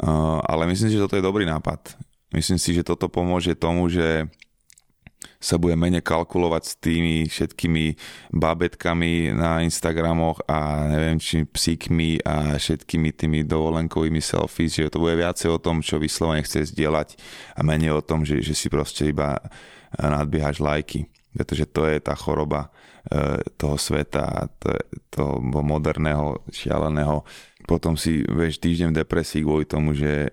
Speaker 2: uh, ale myslím si, že toto je dobrý nápad. Myslím si, že toto pomôže tomu, že sa bude menej kalkulovať s tými všetkými babetkami na Instagramoch a neviem, či psíkmi a všetkými tými dovolenkovými selfies, že to bude viacej o tom, čo vyslovene chce zdieľať a menej o tom, že, že si proste iba nadbiehaš lajky. Pretože to je tá choroba e, toho sveta, toho moderného, šialeného. Potom si vieš týždeň v depresii kvôli tomu, že e,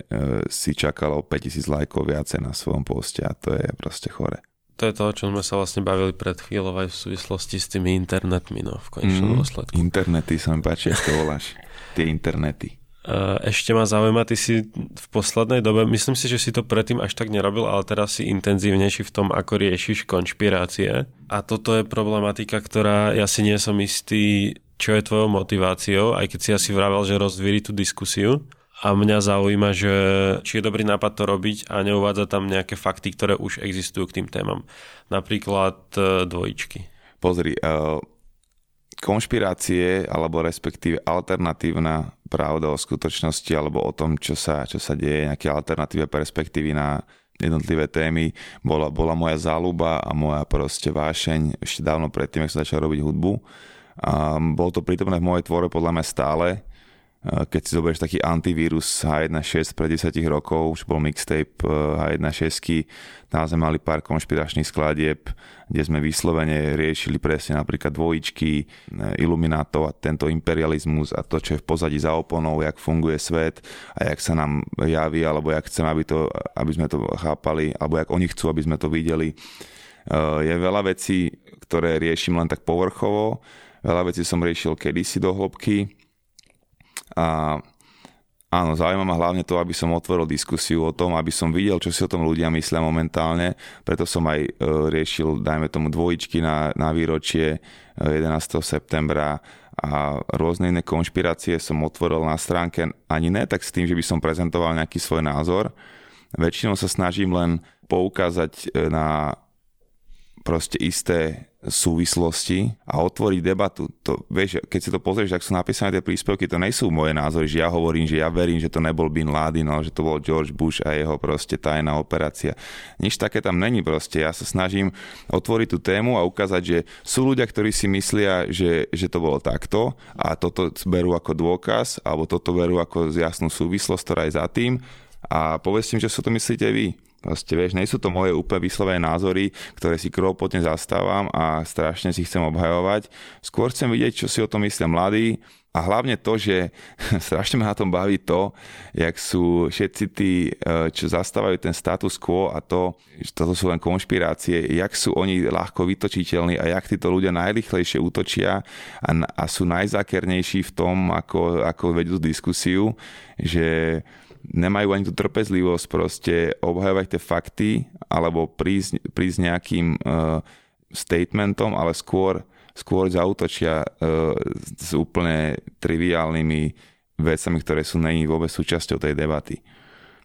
Speaker 2: si čakalo 5000 lajkov viacej na svojom poste a to je proste chore
Speaker 1: to je to, o čom sme sa vlastne bavili pred chvíľou aj v súvislosti s tými internetmi, no, v konečnom mm, dôsledku.
Speaker 2: Internety sa mi páči, ako to voláš. Tie internety.
Speaker 1: Ešte ma zaujíma, ty si v poslednej dobe, myslím si, že si to predtým až tak nerobil, ale teraz si intenzívnejší v tom, ako riešiš konšpirácie. A toto je problematika, ktorá ja si nie som istý, čo je tvojou motiváciou, aj keď si asi vravel, že rozdvíri tú diskusiu a mňa zaujíma, že či je dobrý nápad to robiť a neuvádza tam nejaké fakty, ktoré už existujú k tým témam. Napríklad e, dvojičky.
Speaker 2: Pozri, uh, konšpirácie alebo respektíve alternatívna pravda o skutočnosti alebo o tom, čo sa, čo sa deje, nejaké alternatívne perspektívy na jednotlivé témy bola, bola moja záľuba a moja proste vášeň ešte dávno predtým, ako som začal robiť hudbu. A bolo to prítomné v mojej tvore podľa mňa stále keď si zoberieš taký antivírus H1.6 pred 10 rokov, už bol mixtape H1.6, tam sme mali pár konšpiračných skladieb, kde sme vyslovene riešili presne napríklad dvojičky, e, iluminátov a tento imperializmus a to, čo je v pozadí za oponou, jak funguje svet a jak sa nám javí, alebo jak chceme, aby, to, aby sme to chápali, alebo jak oni chcú, aby sme to videli. E, je veľa vecí, ktoré riešim len tak povrchovo, veľa vecí som riešil kedysi do hĺbky, a áno, zaujíma ma hlavne to, aby som otvoril diskusiu o tom, aby som videl, čo si o tom ľudia myslia momentálne. Preto som aj e, riešil, dajme tomu, dvojičky na, na výročie 11. E, septembra a rôzne iné konšpirácie som otvoril na stránke ani ne tak s tým, že by som prezentoval nejaký svoj názor. Väčšinou sa snažím len poukázať e, na proste isté súvislosti a otvoriť debatu. To, vieš, keď si to pozrieš, ak sú napísané tie príspevky, to nie sú moje názory, že ja hovorím, že ja verím, že to nebol Bin Laden, ale že to bol George Bush a jeho proste tajná operácia. Nič také tam není proste. Ja sa snažím otvoriť tú tému a ukázať, že sú ľudia, ktorí si myslia, že, že to bolo takto a toto berú ako dôkaz alebo toto berú ako jasnú súvislosť, ktorá je za tým a povedzte mi, že sa to myslíte vy. Proste, vieš, nie sú to moje úplne vyslovené názory, ktoré si krvopotne zastávam a strašne si chcem obhajovať. Skôr chcem vidieť, čo si o tom myslia mladí a hlavne to, že strašne ma na tom baví to, jak sú všetci tí, e, čo zastávajú ten status quo a to, že toto sú len konšpirácie, jak sú oni ľahko vytočiteľní a jak títo ľudia najrychlejšie útočia a, a sú najzákernejší v tom, ako, ako vedú diskusiu, že nemajú ani tú trpezlivosť proste obhajovať tie fakty alebo prísť, prísť nejakým uh, statementom, ale skôr, skôr zautočia uh, s úplne triviálnymi vecami, ktoré sú není vôbec súčasťou tej debaty.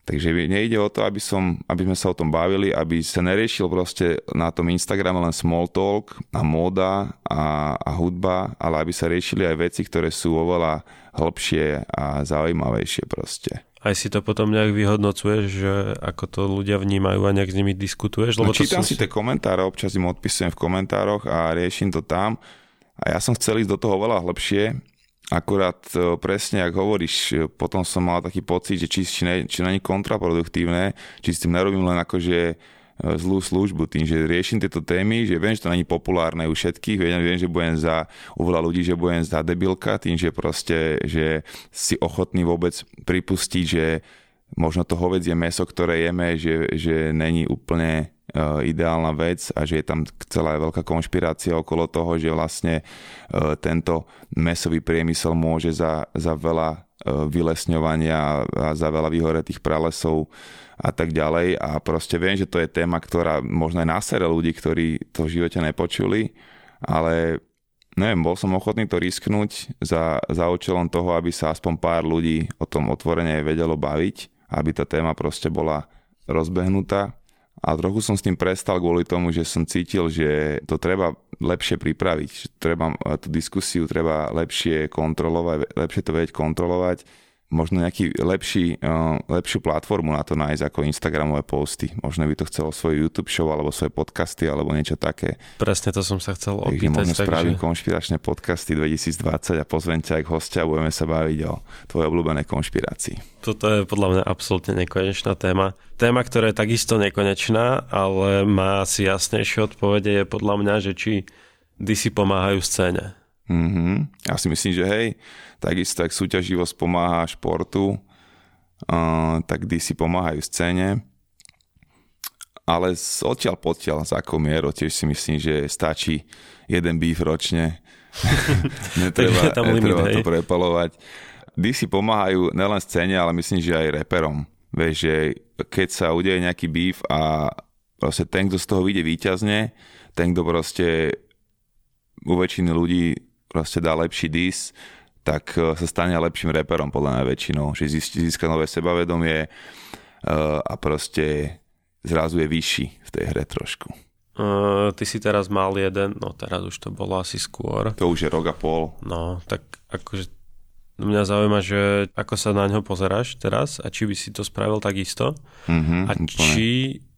Speaker 2: Takže nejde o to, aby, som, aby sme sa o tom bavili, aby sa neriešil proste na tom Instagrame len small talk a móda a, a hudba, ale aby sa riešili aj veci, ktoré sú oveľa hlbšie a zaujímavejšie proste
Speaker 1: aj si to potom nejak vyhodnocuješ, že ako to ľudia vnímajú a nejak s nimi diskutuješ?
Speaker 2: Lebo no, čítam si tie komentáre, občas im odpisujem v komentároch a riešim to tam. A ja som chcel ísť do toho veľa hlbšie, akurát e, presne, ak hovoríš, e, potom som mal taký pocit, že či, či, ne, či není kontraproduktívne, či s tým nerobím len akože zlú službu tým, že riešim tieto témy, že viem, že to není populárne u všetkých, viem, že budem za u veľa ľudí, že budem za debilka, tým, že proste, že si ochotný vôbec pripustiť, že možno to hovedzie meso, ktoré jeme, že, že není úplne uh, ideálna vec a že je tam celá veľká konšpirácia okolo toho, že vlastne uh, tento mesový priemysel môže za, za veľa uh, vylesňovania a za veľa vyhoretých pralesov a tak ďalej a proste viem, že to je téma, ktorá možno aj násere ľudí, ktorí to v živote nepočuli, ale neviem, bol som ochotný to risknúť za, za účelom toho, aby sa aspoň pár ľudí o tom otvorene vedelo baviť, aby tá téma proste bola rozbehnutá. A trochu som s tým prestal kvôli tomu, že som cítil, že to treba lepšie pripraviť, že treba tú diskusiu treba lepšie kontrolovať, lepšie to vedieť kontrolovať možno nejaký lepší, uh, lepšiu platformu na to nájsť ako Instagramové posty. Možno by to chcelo svoj YouTube show alebo svoje podcasty alebo niečo také.
Speaker 1: Presne to som sa chcel opýtať.
Speaker 2: Takže možno takže... spravím konšpiračné podcasty 2020 a pozvem ťa ako hostia a budeme sa baviť o tvojej obľúbenej konšpirácii.
Speaker 1: Toto je podľa mňa absolútne nekonečná téma. Téma, ktorá je takisto nekonečná, ale má asi jasnejšie odpovede je podľa mňa, že či DC pomáhajú scéne.
Speaker 2: Mm-hmm. Ja si myslím, že hej, takisto ak súťaživosť pomáha športu, tak DC pomáhajú scéne. Ale odtiaľ potiaľ, za akou mierou, tiež si myslím, že stačí jeden býv ročne. netreba tam netreba limit, to hej. prepalovať. DC pomáhajú nelen scéne, ale myslím, že aj reperom. Vieš, že keď sa udeje nejaký býv a proste ten, kto z toho vyjde výťazne, ten, kto proste u väčšiny ľudí proste dá lepší dis, tak e, sa stane lepším reperom podľa mňa väčšinou, že získa nové sebavedomie e, a proste zrazu je vyšší v tej hre trošku.
Speaker 1: Uh, ty si teraz mal jeden, no teraz už to bolo asi skôr.
Speaker 2: To už je rok a pol.
Speaker 1: No, tak akože mňa zaujíma, že ako sa na ňo pozeráš teraz a či by si to spravil takisto
Speaker 2: mm-hmm,
Speaker 1: a či E,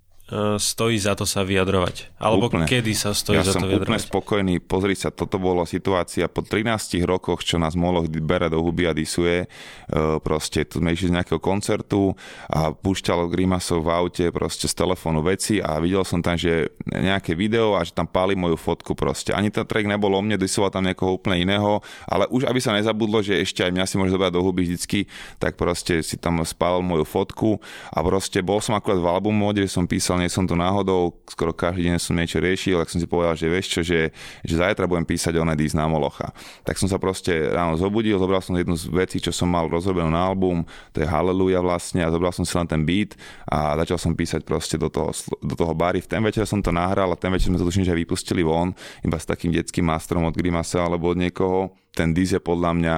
Speaker 1: stojí za to sa vyjadrovať? Alebo úplne. kedy sa stojí
Speaker 2: ja
Speaker 1: za to vyjadrovať?
Speaker 2: Ja som úplne spokojný. Pozri sa, toto bola situácia po 13 rokoch, čo nás Moloch bere do huby a disuje. E, proste tu sme išli z nejakého koncertu a púšťalo Grimasov v aute proste z telefónu veci a videl som tam, že nejaké video a že tam páli moju fotku proste. Ani ten track nebol o mne, disoval tam niekoho úplne iného, ale už aby sa nezabudlo, že ešte aj mňa si môže zobrať do huby vždycky, tak proste si tam spálil moju fotku a proste bol som akurát v albumu, kde som písal, nie som to náhodou, skoro každý deň som niečo riešil, tak som si povedal, že vieš čo, že, že zajtra budem písať o Nedis na Molocha. Tak som sa proste ráno zobudil, zobral som jednu z vecí, čo som mal rozrobenú na album, to je Hallelujah vlastne, a zobral som si len ten beat a začal som písať proste do toho, do toho bary. V ten večer som to nahral a ten večer sme to že aj vypustili von, iba s takým detským masterom od Grimasa alebo od niekoho. Ten dis je podľa mňa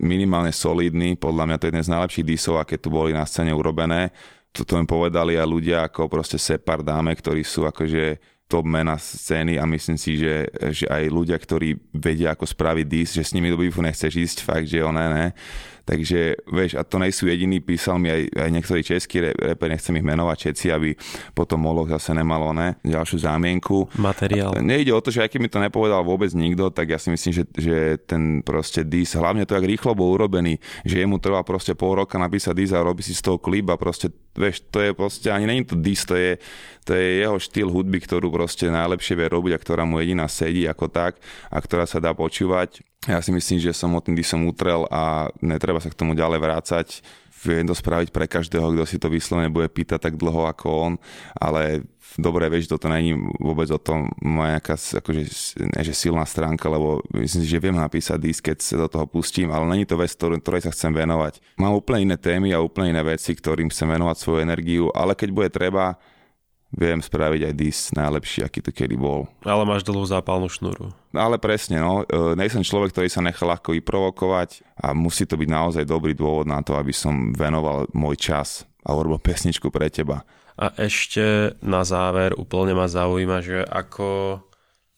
Speaker 2: minimálne solidný, podľa mňa to je jeden z najlepších disov, aké tu boli na scéne urobené to mi povedali aj ľudia ako proste Separ dáme, ktorí sú akože top mena scény a myslím si, že, že aj ľudia, ktorí vedia ako spraviť dis, že s nimi do bifu nechceš ísť, fakt, že oné ne. Takže, vieš, a to nejsú jediní, písal mi aj, aj niektorí českí reperi, nechcem ich menovať všetci, aby potom Moloch zase nemalo ne, ďalšiu zámienku.
Speaker 1: Materiál.
Speaker 2: Nejde o to, že aj keby mi to nepovedal vôbec nikto, tak ja si myslím, že, že ten proste dis, hlavne to, jak rýchlo bol urobený, že jemu trvá proste pol roka napísať dis a robí si z toho klip a proste, vieš, to je proste, ani není to dis, to je, to je jeho štýl hudby, ktorú proste najlepšie vie robiť a ktorá mu jediná sedí ako tak a ktorá sa dá počúvať ja si myslím, že som o tým som utrel a netreba sa k tomu ďalej vrácať. Viem to spraviť pre každého, kto si to vyslovene bude pýtať tak dlho ako on, ale dobre, vieš, toto není vôbec o tom moja nejaká akože, ne, že silná stránka, lebo myslím si, že viem napísať disk, keď sa do toho pustím, ale není to vec, ktorej sa chcem venovať. Mám úplne iné témy a úplne iné veci, ktorým chcem venovať svoju energiu, ale keď bude treba, viem spraviť aj dis najlepší, aký to kedy bol.
Speaker 1: Ale máš dlhú zápalnú šnúru.
Speaker 2: Ale presne, no. E, nejsem človek, ktorý sa nechá ľahko vyprovokovať a musí to byť naozaj dobrý dôvod na to, aby som venoval môj čas a urobil pesničku pre teba.
Speaker 1: A ešte na záver úplne ma zaujíma, že ako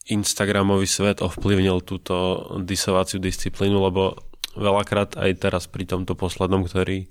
Speaker 1: Instagramový svet ovplyvnil túto disovaciu disciplínu, lebo veľakrát aj teraz pri tomto poslednom, ktorý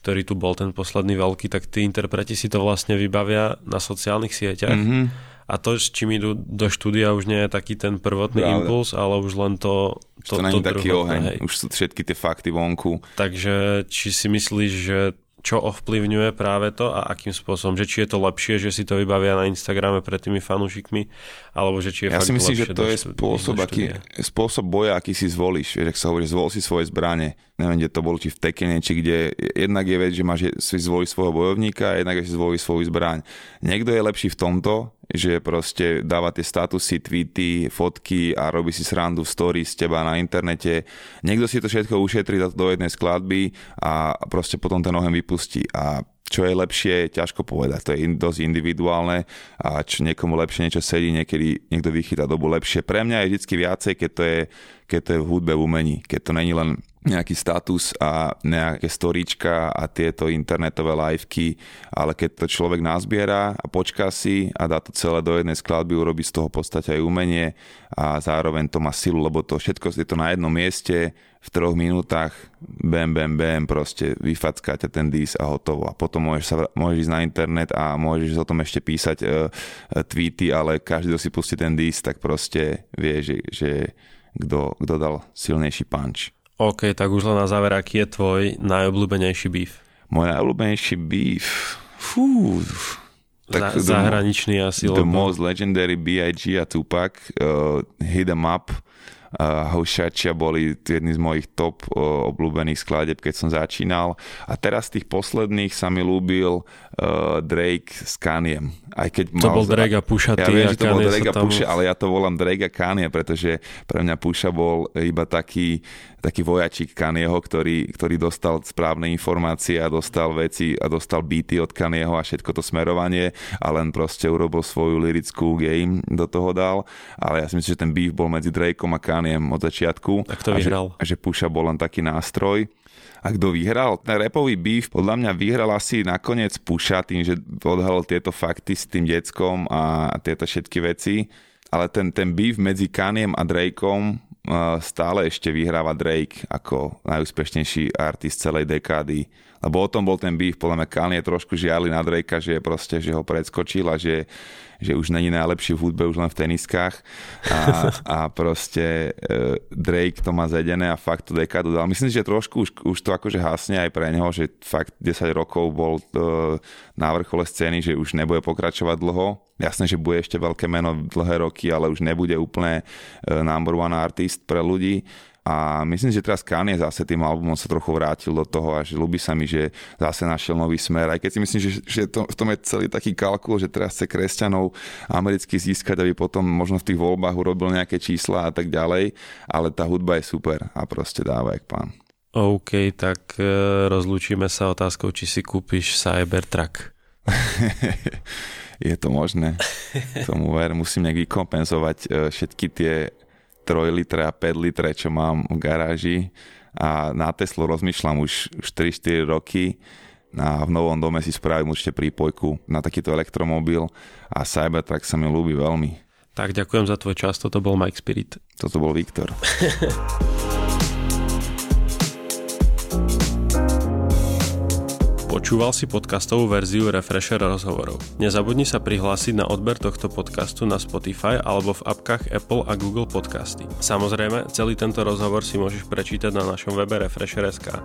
Speaker 1: ktorý tu bol ten posledný veľký, tak tí interpreti si to vlastne vybavia na sociálnych sieťach. Mm-hmm. A to, s čím idú do štúdia, už nie je taký ten prvotný Práve. impuls, ale už len to...
Speaker 2: To, to, to taký oheň, hej. už sú všetky tie fakty vonku.
Speaker 1: Takže či si myslíš, že čo ovplyvňuje práve to a akým spôsobom, že či je to lepšie, že si to vybavia na Instagrame pred tými fanúšikmi, alebo že či je
Speaker 2: ja
Speaker 1: fakt
Speaker 2: si myslím, že
Speaker 1: to
Speaker 2: je spôsob, aký, spôsob boja, aký si zvolíš. Vieš, ak sa hovorí, zvol si svoje zbranie. Neviem, kde to bolo, či v Tekene, či kde. Jednak je vec, že máš si zvoliť svojho bojovníka a jednak je si zvoliť svoju zbraň. Niekto je lepší v tomto, že proste dáva tie statusy, tweety, fotky a robí si srandu v story z teba na internete. Niekto si to všetko ušetrí do jednej skladby a proste potom ten oheň vypustí. A čo je lepšie, ťažko povedať. To je dosť individuálne a čo niekomu lepšie niečo sedí, niekedy niekto vychytá dobu lepšie. Pre mňa je vždy viacej, keď to je, keď to je v hudbe, v umení. Keď to není len nejaký status a nejaké storička a tieto internetové liveky, ale keď to človek nazbiera a počká si a dá to celé do jednej skladby, urobí z toho v podstate aj umenie a zároveň to má silu, lebo to všetko je to na jednom mieste, v troch minútach, bam, bam, bam, proste vyfackáte ten dis a hotovo. A potom môžeš, sa, môžeš ísť na internet a môžeš o tom ešte písať uh, tweety, ale každý, kto si pustí ten dis, tak proste vie, že, že kto, kto dal silnejší punch.
Speaker 1: OK, tak už len na záver, aký je tvoj najobľúbenejší beef?
Speaker 2: Môj najobľúbenejší beef? Fú,
Speaker 1: tak Za, zahraničný asi.
Speaker 2: The lebo... most legendary B.I.G. a Tupac, uh, Hit 'em Up, Houšačia boli jedni z mojich top uh, obľúbených skladeb, keď som začínal. A teraz z tých posledných sa mi ľúbil uh, Drake s Kaniem. Aj keď
Speaker 1: to mal bol Drake a Pusha
Speaker 2: Ja viem, že to bol Drake a Pusha, ale ja to volám Drake a Kanye, pretože pre mňa Pusha bol iba taký, taký vojačík Kanyeho, ktorý, ktorý dostal správne informácie a dostal veci a dostal beaty od Kanyeho a všetko to smerovanie a len proste urobil svoju lirickú game, do toho dal. Ale ja si myslím, že ten beef bol medzi Drakeom a Kaniem od začiatku.
Speaker 1: Tak to vyhral.
Speaker 2: A že, a že Pusha bol len taký nástroj. A kto vyhral? Ten repový beef podľa mňa vyhral asi nakoniec Puša tým, že odhalil tieto fakty s tým deckom a tieto všetky veci. Ale ten, ten beef medzi Kaniem a Drakeom stále ešte vyhráva Drake ako najúspešnejší artist celej dekády lebo o tom bol ten beef, podľa mňa Kanye trošku žiali na Drakea, že proste, že ho predskočil a že, že už není najlepší v hudbe, už len v teniskách a, a proste uh, Drake to má zedené a fakt to dekádu dal. Myslím že trošku už, už to akože hasne aj pre neho, že fakt 10 rokov bol uh, na vrchole scény, že už nebude pokračovať dlho. Jasné, že bude ešte veľké meno dlhé roky, ale už nebude úplne uh, number one artist pre ľudí a myslím, že teraz Kanye zase tým albumom sa trochu vrátil do toho a že ľúbi sa mi, že zase našiel nový smer. Aj keď si myslím, že, že to, v tom je celý taký kalkul, že teraz chce kresťanov americky získať, aby potom možno v tých voľbách urobil nejaké čísla a tak ďalej. Ale tá hudba je super a proste dáva jak pán.
Speaker 1: OK, tak e, rozlúčime sa otázkou, či si kúpiš Cybertruck.
Speaker 2: je to možné. Tomu ver, musím nejak vykompenzovať e, všetky tie 3 litre a 5 litre, čo mám v garáži a na Teslu rozmýšľam už, už 3-4 roky a v novom dome si spravím určite prípojku na takýto elektromobil a Cybertruck sa mi ľúbi veľmi.
Speaker 1: Tak ďakujem za tvoj čas, toto bol Mike Spirit.
Speaker 2: Toto bol Viktor.
Speaker 1: Počúval si podcastovú verziu Refresher rozhovorov. Nezabudni sa prihlásiť na odber tohto podcastu na Spotify alebo v apkách Apple a Google Podcasty. Samozrejme, celý tento rozhovor si môžeš prečítať na našom webe Refresher.sk.